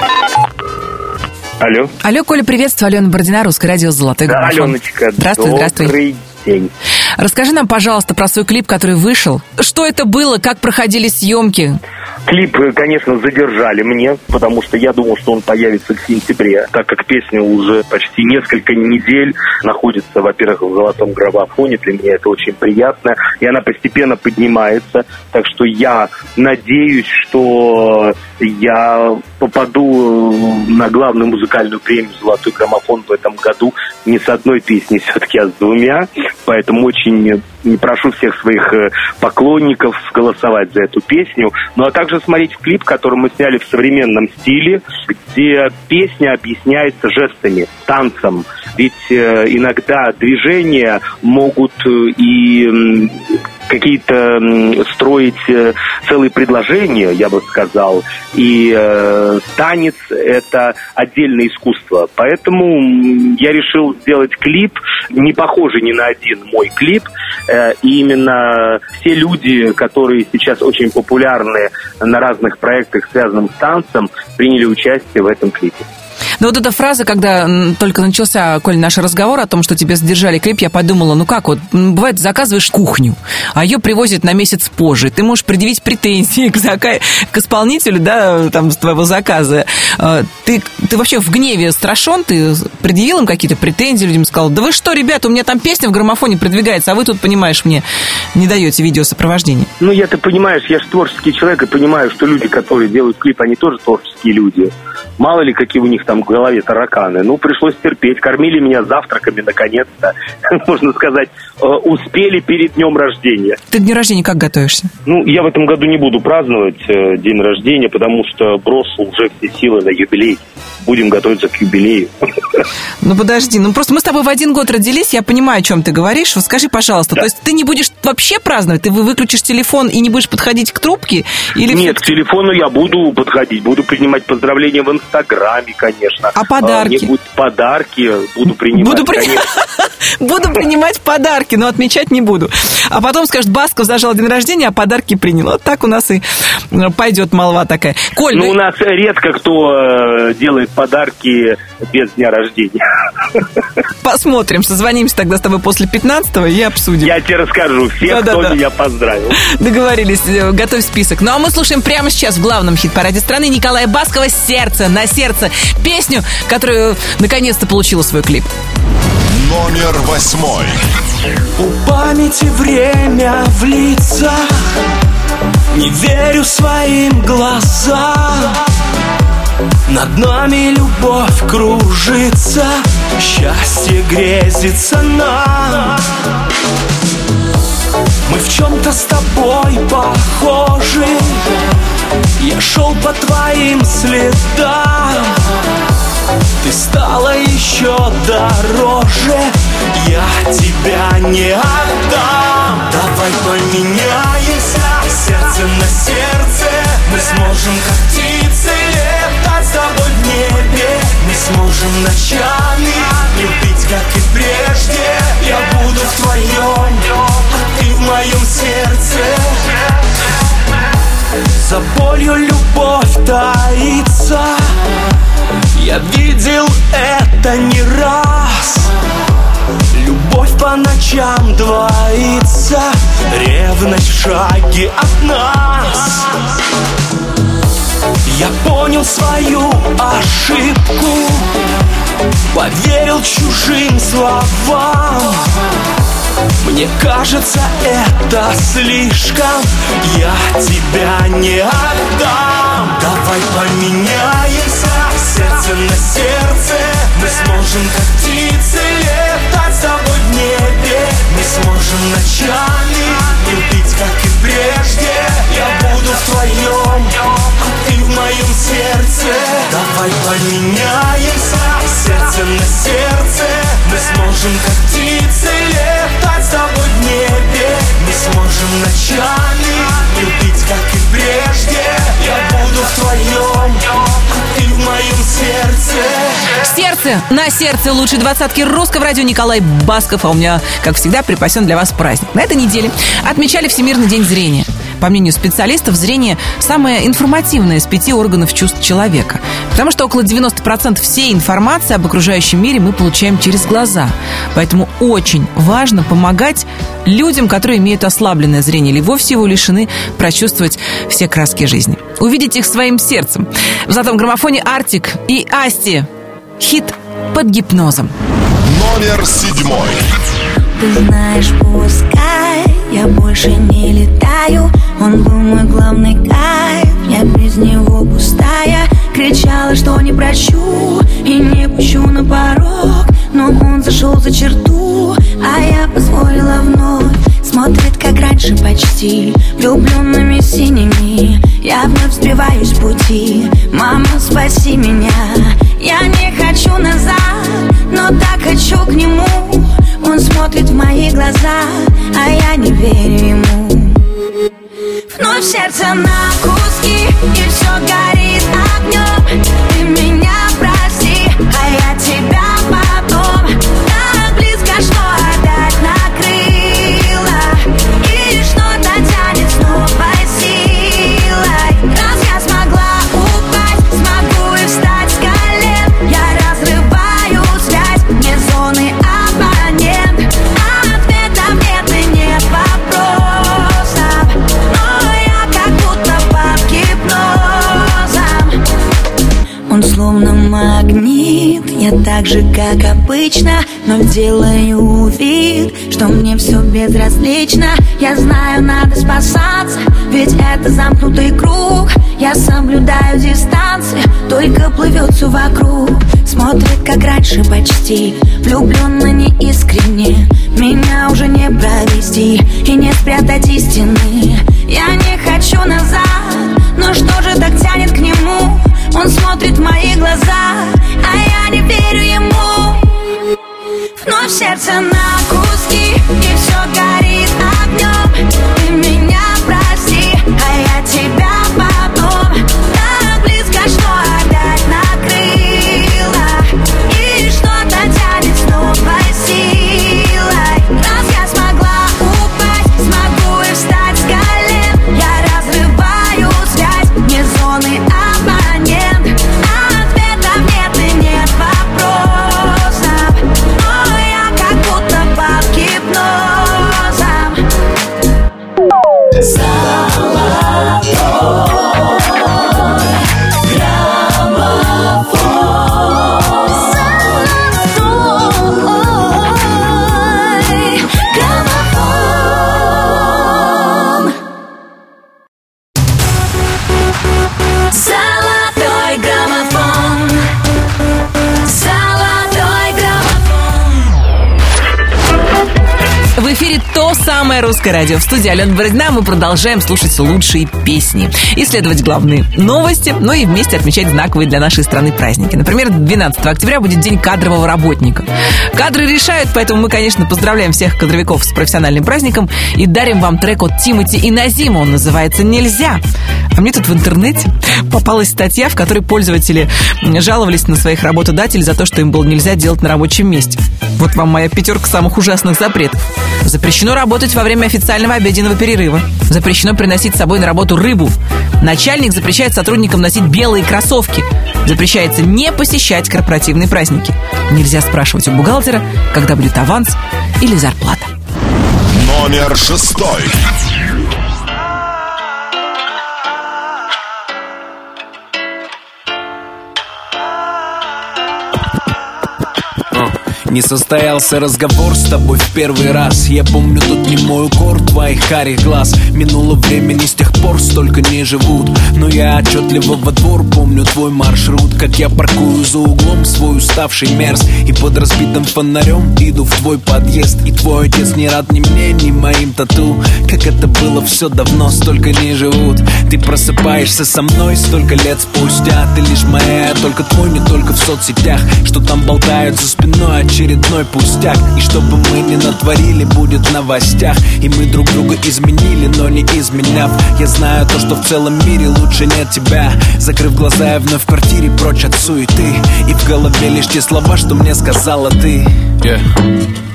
Алло. Алло, Коля, приветствую. Алена Бородина, Русское радио «Золотой Да, граммофон». Аленочка, Здравствуй, добрый здравствуй. день. Расскажи нам, пожалуйста, про свой клип, который вышел. Что это было, как проходили съемки? Клип, э, конечно, задержали мне, потому что я думал, что он появится в сентябре, так как песня уже почти несколько недель находится, во-первых, в золотом граммофоне, для меня это очень приятно, и она постепенно поднимается, так что я надеюсь, что я попаду на главную музыкальную премию «Золотой граммофон» в этом году не с одной песней, все-таки, а с двумя, поэтому очень прошу всех своих э, поклонников голосовать за эту песню, ну а также смотреть клип, который мы сняли в современном стиле, где песня объясняется жестами, танцем. Ведь э, иногда движения могут э, и какие-то строить э, целые предложения, я бы сказал. И э, танец – это отдельное искусство. Поэтому я решил сделать клип, не похожий ни на один мой клип. Э, и именно все люди, которые сейчас очень популярны на разных проектах, связанных с танцем, приняли участие в этом клипе. Но вот эта фраза, когда только начался, Коль, наш разговор о том, что тебе задержали клип, я подумала, ну как вот, бывает, заказываешь кухню, а ее привозят на месяц позже. Ты можешь предъявить претензии к, зака... к исполнителю, да, там, твоего заказа. А, ты, ты вообще в гневе страшен? Ты предъявил им какие-то претензии людям? Сказал, да вы что, ребята, у меня там песня в граммофоне продвигается, а вы тут, понимаешь, мне не даете видеосопровождение. Ну, я, ты понимаешь, я же творческий человек и понимаю, что люди, которые делают клип, они тоже творческие люди. Мало ли, какие у них там голове тараканы. Ну, пришлось терпеть. Кормили меня завтраками, наконец-то. Можно сказать, э, успели перед днем рождения. Ты к дню рождения как готовишься? Ну, я в этом году не буду праздновать э, день рождения, потому что бросил уже все силы на юбилей. Будем готовиться к юбилею. Ну, подожди. Ну, просто мы с тобой в один год родились, я понимаю, о чем ты говоришь. Вот скажи, пожалуйста, да. то есть ты не будешь вообще праздновать? Ты выключишь телефон и не будешь подходить к трубке? Или Нет, к телефону я буду подходить, буду принимать поздравления в Инстаграме, конечно. А подарки? Мне будут подарки, буду принимать, буду при... Буду принимать подарки, но отмечать не буду. А потом скажет, Басков зажал день рождения, а подарки принял. Вот так у нас и э, пойдет молва такая. Коль, ну, ну... у нас редко кто э, делает подарки без дня рождения. Посмотрим, созвонимся тогда с тобой после 15-го и обсудим. Я тебе расскажу всех, да, кто да, да. меня поздравил. Договорились, э, готовь список. Ну а мы слушаем прямо сейчас в главном хит-параде страны Николая Баскова «Сердце на сердце». Песню, которую наконец-то получила свой клип. Номер восьмой. У памяти время в лица Не верю своим глазам над нами любовь кружится, счастье грезится нам. Мы в чем-то с тобой похожи, я шел по твоим следам. Ты стала еще дороже, я тебя не отдам. Давай поменяемся, сердце на сердце, мы сможем как птицы летать с тобой в небе. Мы сможем ночами любить, как и прежде. Я буду в твоем, а ты в моем сердце. За болью любовь таится Я видел это не раз. Любовь по ночам двоится Ревность в шаге от нас. Я понял свою ошибку Поверил чужим словам мне кажется, это слишком. Я тебя не отдам. Давай поменяемся. Сердце на сердце. Мы сможем как птицы летать с тобой в небе. Мы сможем ночами любить, как и прежде. Я буду в твоем, моем сердце Давай поменяемся Сердце на сердце Мы сможем как птицы летать с тобой в небе Мы сможем ночами любить, как и прежде Я буду в твоем, а ты в моем сердце Сердце на сердце лучшей двадцатки русского радио Николай Басков. А у меня, как всегда, припасен для вас праздник. На этой неделе отмечали Всемирный день зрения. По мнению специалистов, зрение самое информативное из пяти органов чувств человека. Потому что около 90% всей информации об окружающем мире мы получаем через глаза. Поэтому очень важно помогать людям, которые имеют ослабленное зрение или вовсе его лишены, прочувствовать все краски жизни. Увидеть их своим сердцем. В золотом граммофоне «Артик» и «Асти». Хит под гипнозом. Номер седьмой. Ты знаешь, пускай я больше не летаю. Он был мой главный кайф, я без него пустая. Кричала, что не прощу и не пущу на порог. Но он зашел за черту, а я позволила вновь Смотрит, как раньше почти. Влюбленными синими Я вновь сбиваюсь с пути. Мама, спаси меня. Я не хочу назад Но так хочу к нему Он смотрит в мои глаза А я не верю ему. Вновь сердце на куски И все горит огнем так же, как обычно Но делаю вид, что мне все безразлично. Я знаю, надо спасаться, ведь это замкнутый круг. Я соблюдаю дистанции, только плывет все вокруг. Смотрит, как раньше почти, влюбленно неискренне. Меня уже не провести и не спрятать истины. Я не хочу назад, но что же так тянет к нему? Он смотрит в мои глаза, а я не верю ему. Вновь сердце на куски, русское радио. В студии Алена Бородина мы продолжаем слушать лучшие песни, исследовать главные новости, ну и вместе отмечать знаковые для нашей страны праздники. Например, 12 октября будет День кадрового работника. Кадры решают, поэтому мы, конечно, поздравляем всех кадровиков с профессиональным праздником и дарим вам трек от Тимати и Назима. Он называется «Нельзя». А мне тут в интернете попалась статья, в которой пользователи жаловались на своих работодателей за то, что им было нельзя делать на рабочем месте. Вот вам моя пятерка самых ужасных запретов. Запрещено работать во время официального обеденного перерыва. Запрещено приносить с собой на работу рыбу. Начальник запрещает сотрудникам носить белые кроссовки. Запрещается не посещать корпоративные праздники. Нельзя спрашивать у бухгалтера, когда будет аванс или зарплата. Номер шестой. Не состоялся разговор с тобой в первый раз. Я помню тут не мой укор твоих карих глаз. Минуло времени с тех пор столько не живут. Но я отчетливо во двор помню твой маршрут. Как я паркую за углом свой уставший мерз. И под разбитым фонарем иду в твой подъезд. И твой отец не рад ни мне, ни моим тату. Как это было все давно, столько не живут. Ты просыпаешься со мной столько лет спустя. Ты лишь моя, только твой, не только в соцсетях. Что там болтают за спиной очередной пустяк. И чтобы мы не натворили, будет в новостях. И мы друг друга изменили, но не изменяв. Я знаю то, что в целом мире лучше нет тебя. Закрыв глаза, я вновь в квартире прочь от суеты. И в голове лишь те слова, что мне сказала ты. Yeah.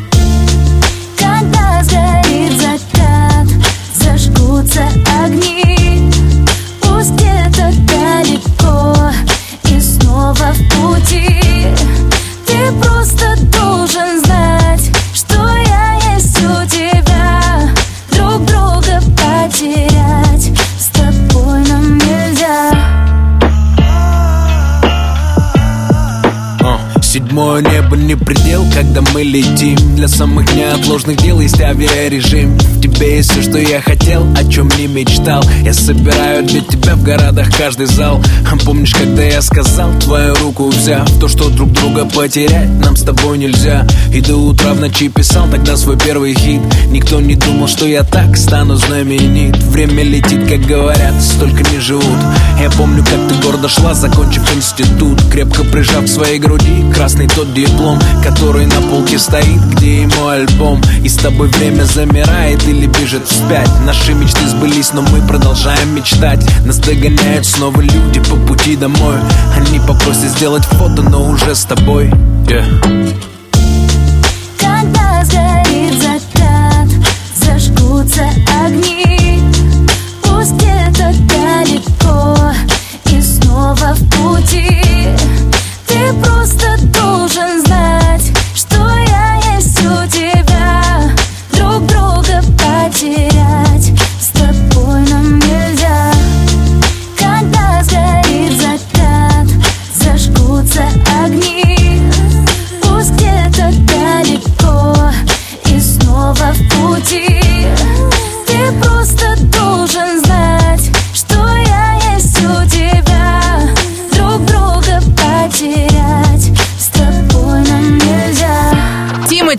your предел, когда мы летим. Для самых неотложных дел есть авиарежим. В тебе есть все, что я хотел, о чем не мечтал. Я собираю для тебя в городах каждый зал. Помнишь, когда я сказал, твою руку взяв? То, что друг друга потерять нам с тобой нельзя. И до утра в ночи писал тогда свой первый хит. Никто не думал, что я так стану знаменит. Время летит, как говорят, столько не живут. Я помню, как ты гордо шла, закончив институт. Крепко прижав к своей груди красный тот диплом Который на полке стоит, где и мой альбом. И с тобой время замирает или бежит вспять. Наши мечты сбылись, но мы продолжаем мечтать. Нас догоняют снова люди по пути домой. Они попросят сделать фото, но уже с тобой. Yeah.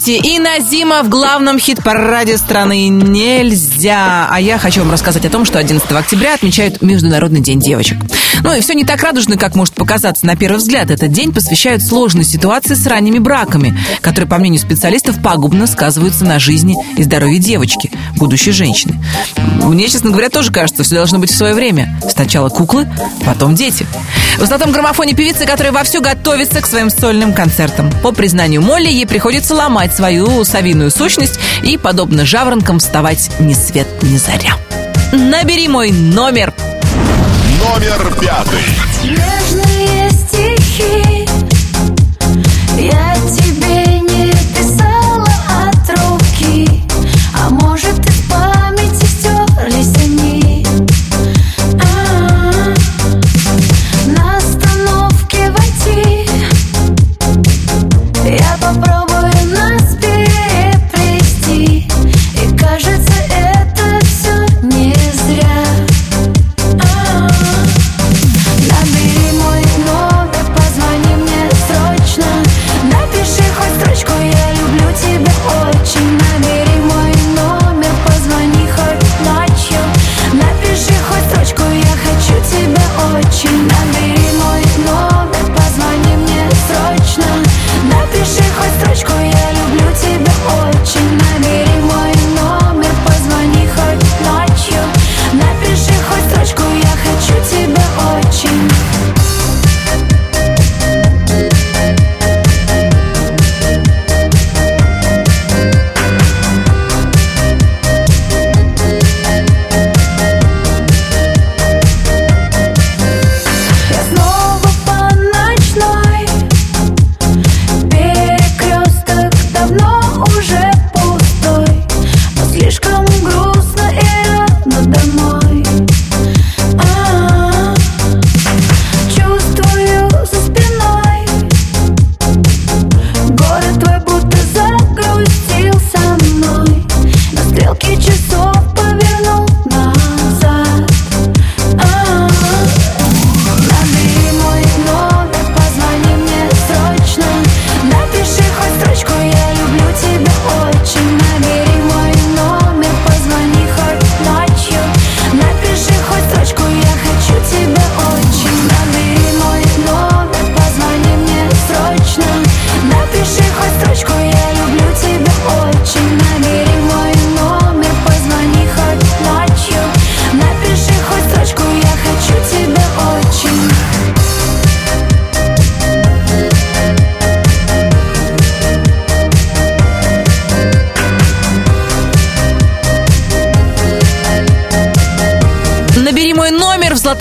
Тимати и Назима в главном хит-параде страны «Нельзя». А я хочу вам рассказать о том, что 11 октября отмечают Международный день девочек. Ну и все не так радужно, как может показаться на первый взгляд. Этот день посвящают сложной ситуации с ранними браками, которые, по мнению специалистов, пагубно сказываются на жизни и здоровье девочки, будущей женщины. Мне, честно говоря, тоже кажется, все должно быть в свое время. Сначала куклы, потом дети. В золотом граммофоне певицы, которая вовсю готовится к своим сольным концертам. По признанию Молли, ей приходится ломать свою совиную сущность и, подобно жаворонкам, вставать ни свет ни заря. Набери мой номер. Номер пятый. Нежные стихи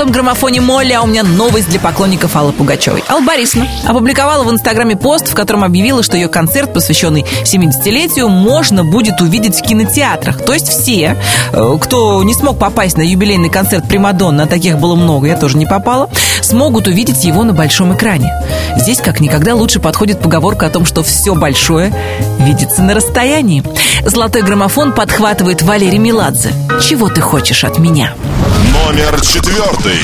золотом граммофоне Молли, а у меня новость для поклонников Аллы Пугачевой. Алла Борисовна опубликовала в Инстаграме пост, в котором объявила, что ее концерт, посвященный 70-летию, можно будет увидеть в кинотеатрах. То есть все, э, кто не смог попасть на юбилейный концерт Примадонна, а таких было много, я тоже не попала, смогут увидеть его на большом экране. Здесь как никогда лучше подходит поговорка о том, что все большое видится на расстоянии. Золотой граммофон подхватывает Валерий Меладзе. Чего ты хочешь от меня? Номер четвертый.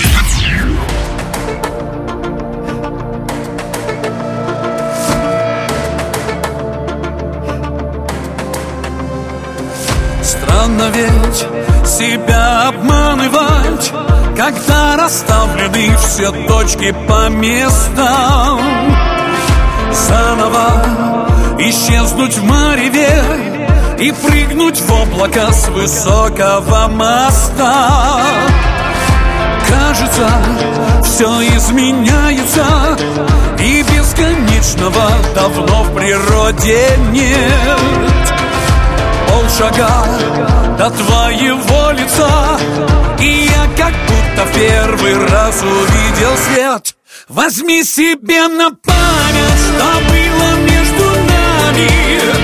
Странно ведь себя обманывать Когда расставлены все точки по местам Заново исчезнуть в мареве И прыгнуть в облака с высокого моста. Кажется, все изменяется И бесконечного давно в природе нет. Полшага до твоего лица И я как будто в первый раз увидел свет. Возьми себе на память, что было между нами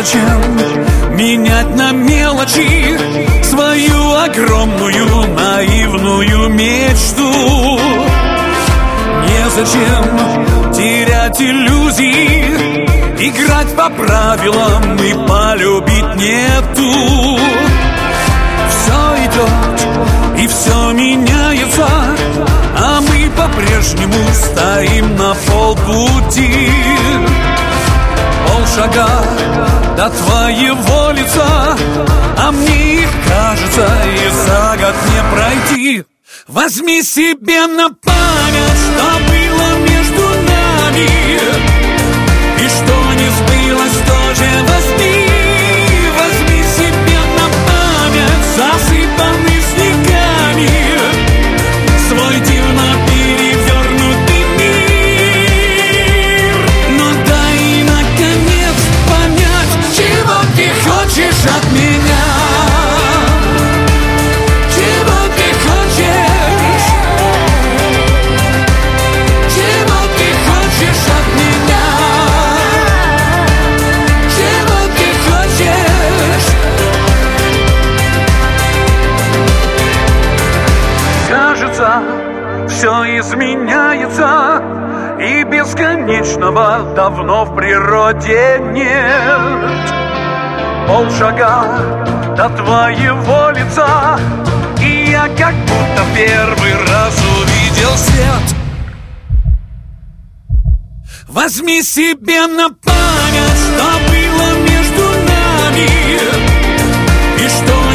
Незачем менять на мелочи Свою огромную наивную мечту? Незачем терять иллюзии Играть по правилам и полюбить нету. Все идет и все меняется А мы по-прежнему стоим на полпути Полшага до твоего лица А мне кажется и за год не пройти. Возьми себе на память, что было между нами И что не сбылось, тоже. Возьми бесконечного давно в природе нет. Полшага до твоего лица. И я как будто первый раз увидел свет. Возьми себе на память, что было между нами. И что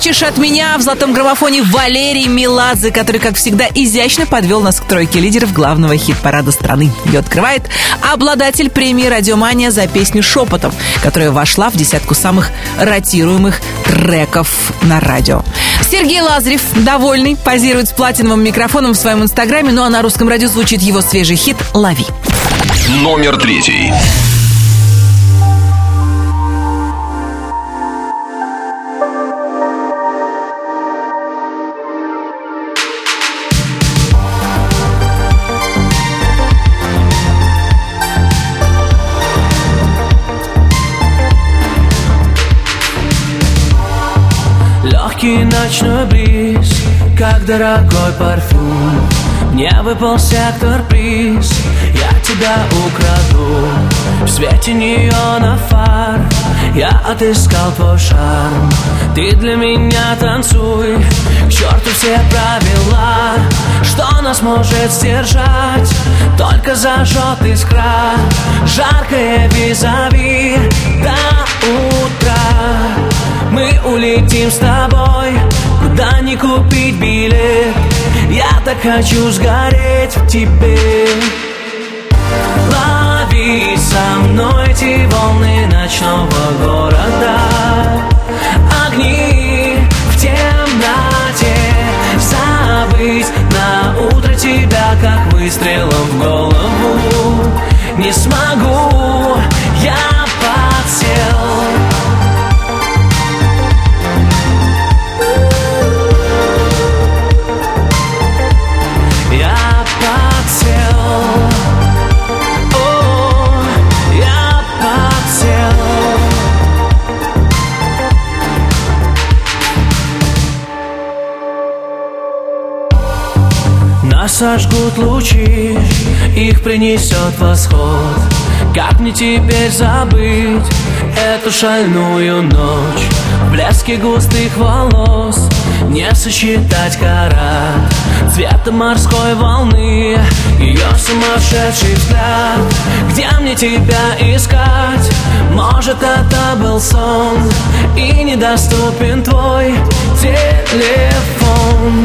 хочешь от меня» в золотом граммофоне Валерий Меладзе, который, как всегда, изящно подвел нас к тройке лидеров главного хит-парада страны. Ее открывает обладатель премии «Радиомания» за песню «Шепотом», которая вошла в десятку самых ротируемых треков на радио. Сергей Лазарев, довольный, позирует с платиновым микрофоном в своем инстаграме, ну а на русском радио звучит его свежий хит «Лови». Номер третий. Дорогой парфюм. Мне выпал сектор приз, я тебя украду. В свете неона фар, я отыскал твой шарм. Ты для меня танцуй, к черту все правила. Что нас может сдержать, только зажжет искра. Жаркое визави. До утра мы улетим с тобой Куда не купить билет. Я так хочу сгореть в тебе. Лови со мной эти волны ночного города. Огни в темноте. Забыть на утро тебя, как выстрелом в голову. Не смогу, я подсел Нас сожгут лучи, их принесет восход. Как мне теперь забыть эту шальную ночь? В блеске густых волос не сосчитать карат Цвета морской волны, ее сумасшедший взгляд. Где мне тебя искать? Может это был сон И недоступен твой телефон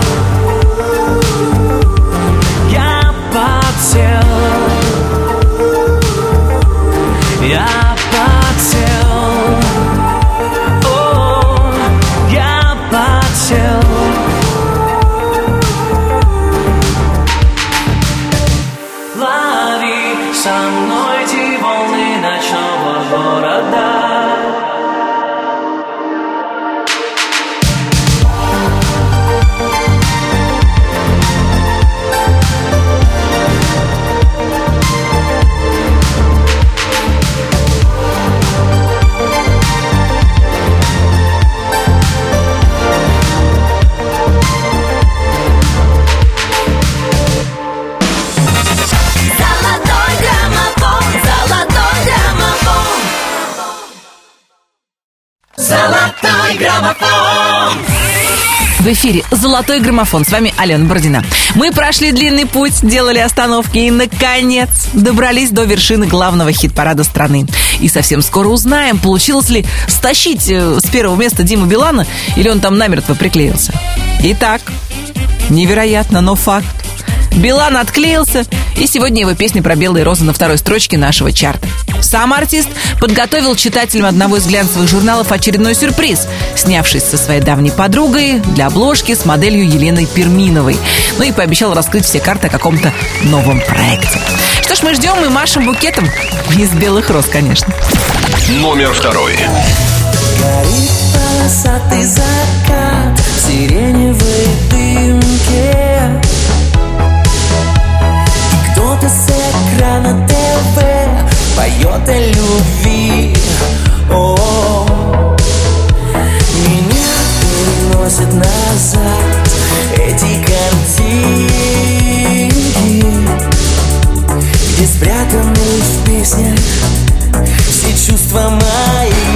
В эфире «Золотой граммофон». С вами Алена Бородина. Мы прошли длинный путь, делали остановки и, наконец, добрались до вершины главного хит-парада страны. И совсем скоро узнаем, получилось ли стащить э, с первого места Диму Билана или он там намертво приклеился. Итак, невероятно, но факт. Билан отклеился, и сегодня его песня про белые розы на второй строчке нашего чарта. Сам артист подготовил читателям одного из глянцевых журналов очередной сюрприз, снявшись со своей давней подругой для обложки с моделью Еленой Перминовой. Ну и пообещал раскрыть все карты о каком-то новом проекте. Что ж, мы ждем и машем букетом из белых роз, конечно. Номер второй. Горит полосатый закат в сиреневой дымке И кто-то с экрана ТВ поет о любви. О, меня переносит назад эти картинки, где спрятаны в песнях все чувства мои.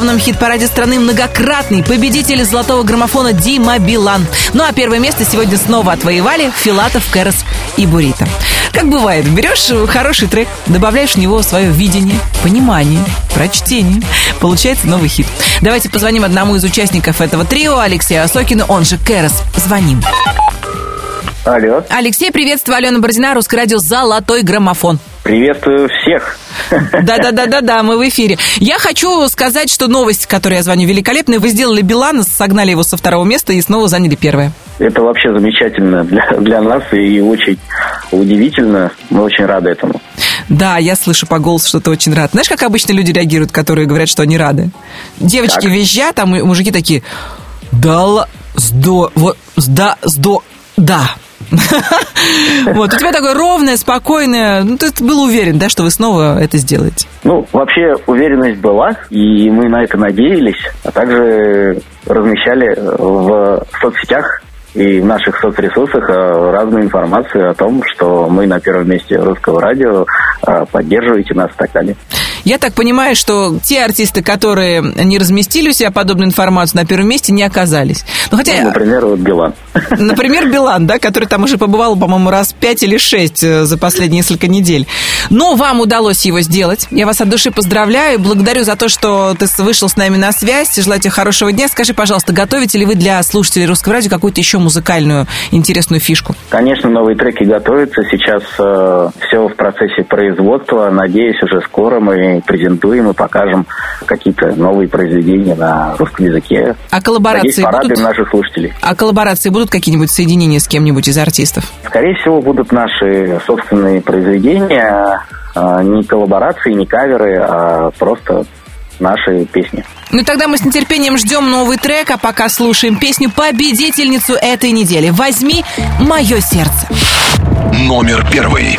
Главном хит-параде страны многократный победитель золотого граммофона Дима Билан. Ну а первое место сегодня снова отвоевали Филатов, Кэрос и Бурита. Как бывает, берешь хороший трек, добавляешь в него свое видение, понимание, прочтение. Получается новый хит. Давайте позвоним одному из участников этого трио, Алексею Осокину, он же Кэрос. Звоним. Алло. Алексей, приветствую, Алена Бородина, Русское радио «Золотой граммофон». Приветствую всех. Да-да-да-да-да, мы в эфире. Я хочу сказать, что новость, которую я звоню, великолепная. Вы сделали Билана, согнали его со второго места и снова заняли первое. Это вообще замечательно для, для нас и очень удивительно. Мы очень рады этому. Да, я слышу по голосу, что ты очень рад. Знаешь, как обычно люди реагируют, которые говорят, что они рады? Девочки Как? визжат, а мужики такие, да, сдо, вот, сда, сдо, да. Вот, у тебя такое ровное, спокойное, ну, ты был уверен, да, что вы снова это сделаете. Ну, вообще уверенность была, и мы на это надеялись, а также размещали в соцсетях и в наших соцресурсах э, разную информацию о том, что мы на первом месте русского радио, э, поддерживаете нас и так далее. Я так понимаю, что те артисты, которые не разместили у себя подобную информацию, на первом месте не оказались. Ну, хотя, Ну, например, вот Билан. например, Билан, да, который там уже побывал, по-моему, раз пять или шесть э, за последние несколько недель. Но вам удалось его сделать. Я вас от души поздравляю. Благодарю за то, что ты вышел с нами на связь. Желаю тебе хорошего дня. Скажи, пожалуйста, готовите ли вы для слушателей русского радио какую-то еще музыкальную интересную фишку? Конечно, новые треки готовятся. Сейчас все в процессе производства. Надеюсь, уже скоро мы презентуем и покажем какие-то новые произведения на русском языке. А коллаборации Надеюсь, будут? наших слушателей. А коллаборации будут какие-нибудь соединения с кем-нибудь из артистов? Скорее всего, будут наши собственные произведения, а, не коллаборации, не каверы, а просто наши песни. Ну тогда мы с нетерпением ждем новый трек, а пока слушаем песню победительницу этой недели. Возьми мое сердце. Номер первый.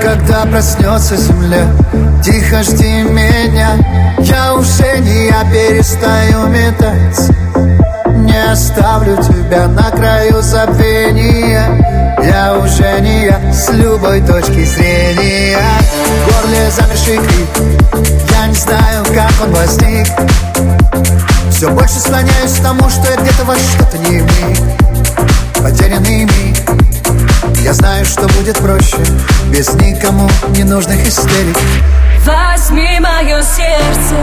Когда проснется земля, тихо жди меня Я уже не я перестаю метаться Не оставлю тебя на краю забвения Я уже не я с любой точки зрения В горле замерший крик Я не знаю, он возник Все больше склоняюсь к тому, что я где-то во что-то не имею. Потерянный миг я знаю, что будет проще. Без никому ненужных истерик. Возьми мое сердце,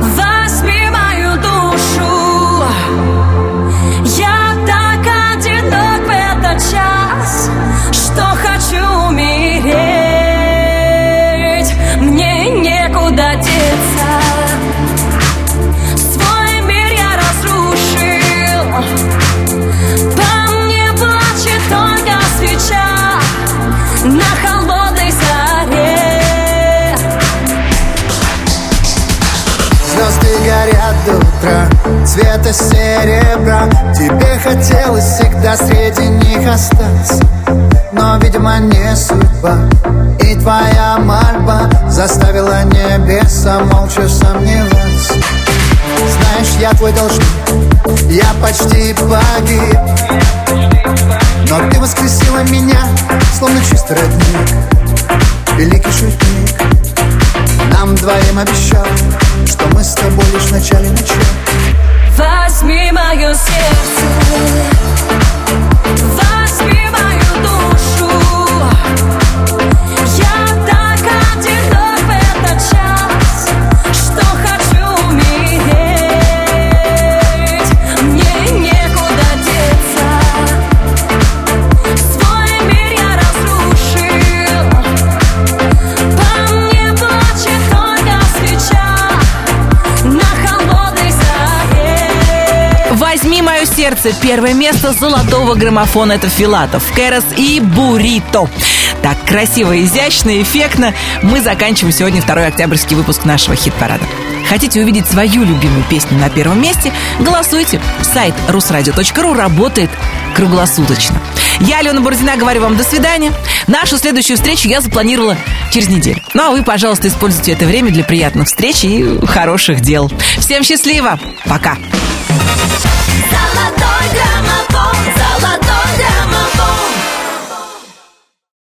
возьми мою душу. Цвета серебра. Тебе хотелось всегда среди них остаться. Но, видимо, не судьба. И твоя мольба Заставила небеса молча сомневаться. Знаешь, я твой должник. Я почти погиб. Но ты воскресила меня Словно чистый родник. Великий шутник. Нам двоим обещал Что мы с тобой лишь в начале начала Возьми мое сердце, сердце. Первое место золотого граммофона это Филатов, Кэрос и Бурито. Так красиво, изящно, эффектно мы заканчиваем сегодня второй октябрьский выпуск нашего хит-парада. Хотите увидеть свою любимую песню на первом месте? Голосуйте. Сайт русрадио.ру работает круглосуточно. Я, Алена Бородина, говорю вам до свидания. Нашу следующую встречу я запланировала через неделю. Ну а вы, пожалуйста, используйте это время для приятных встреч и хороших дел. Всем счастливо. Пока. Золотой граммофон, золотой граммофон.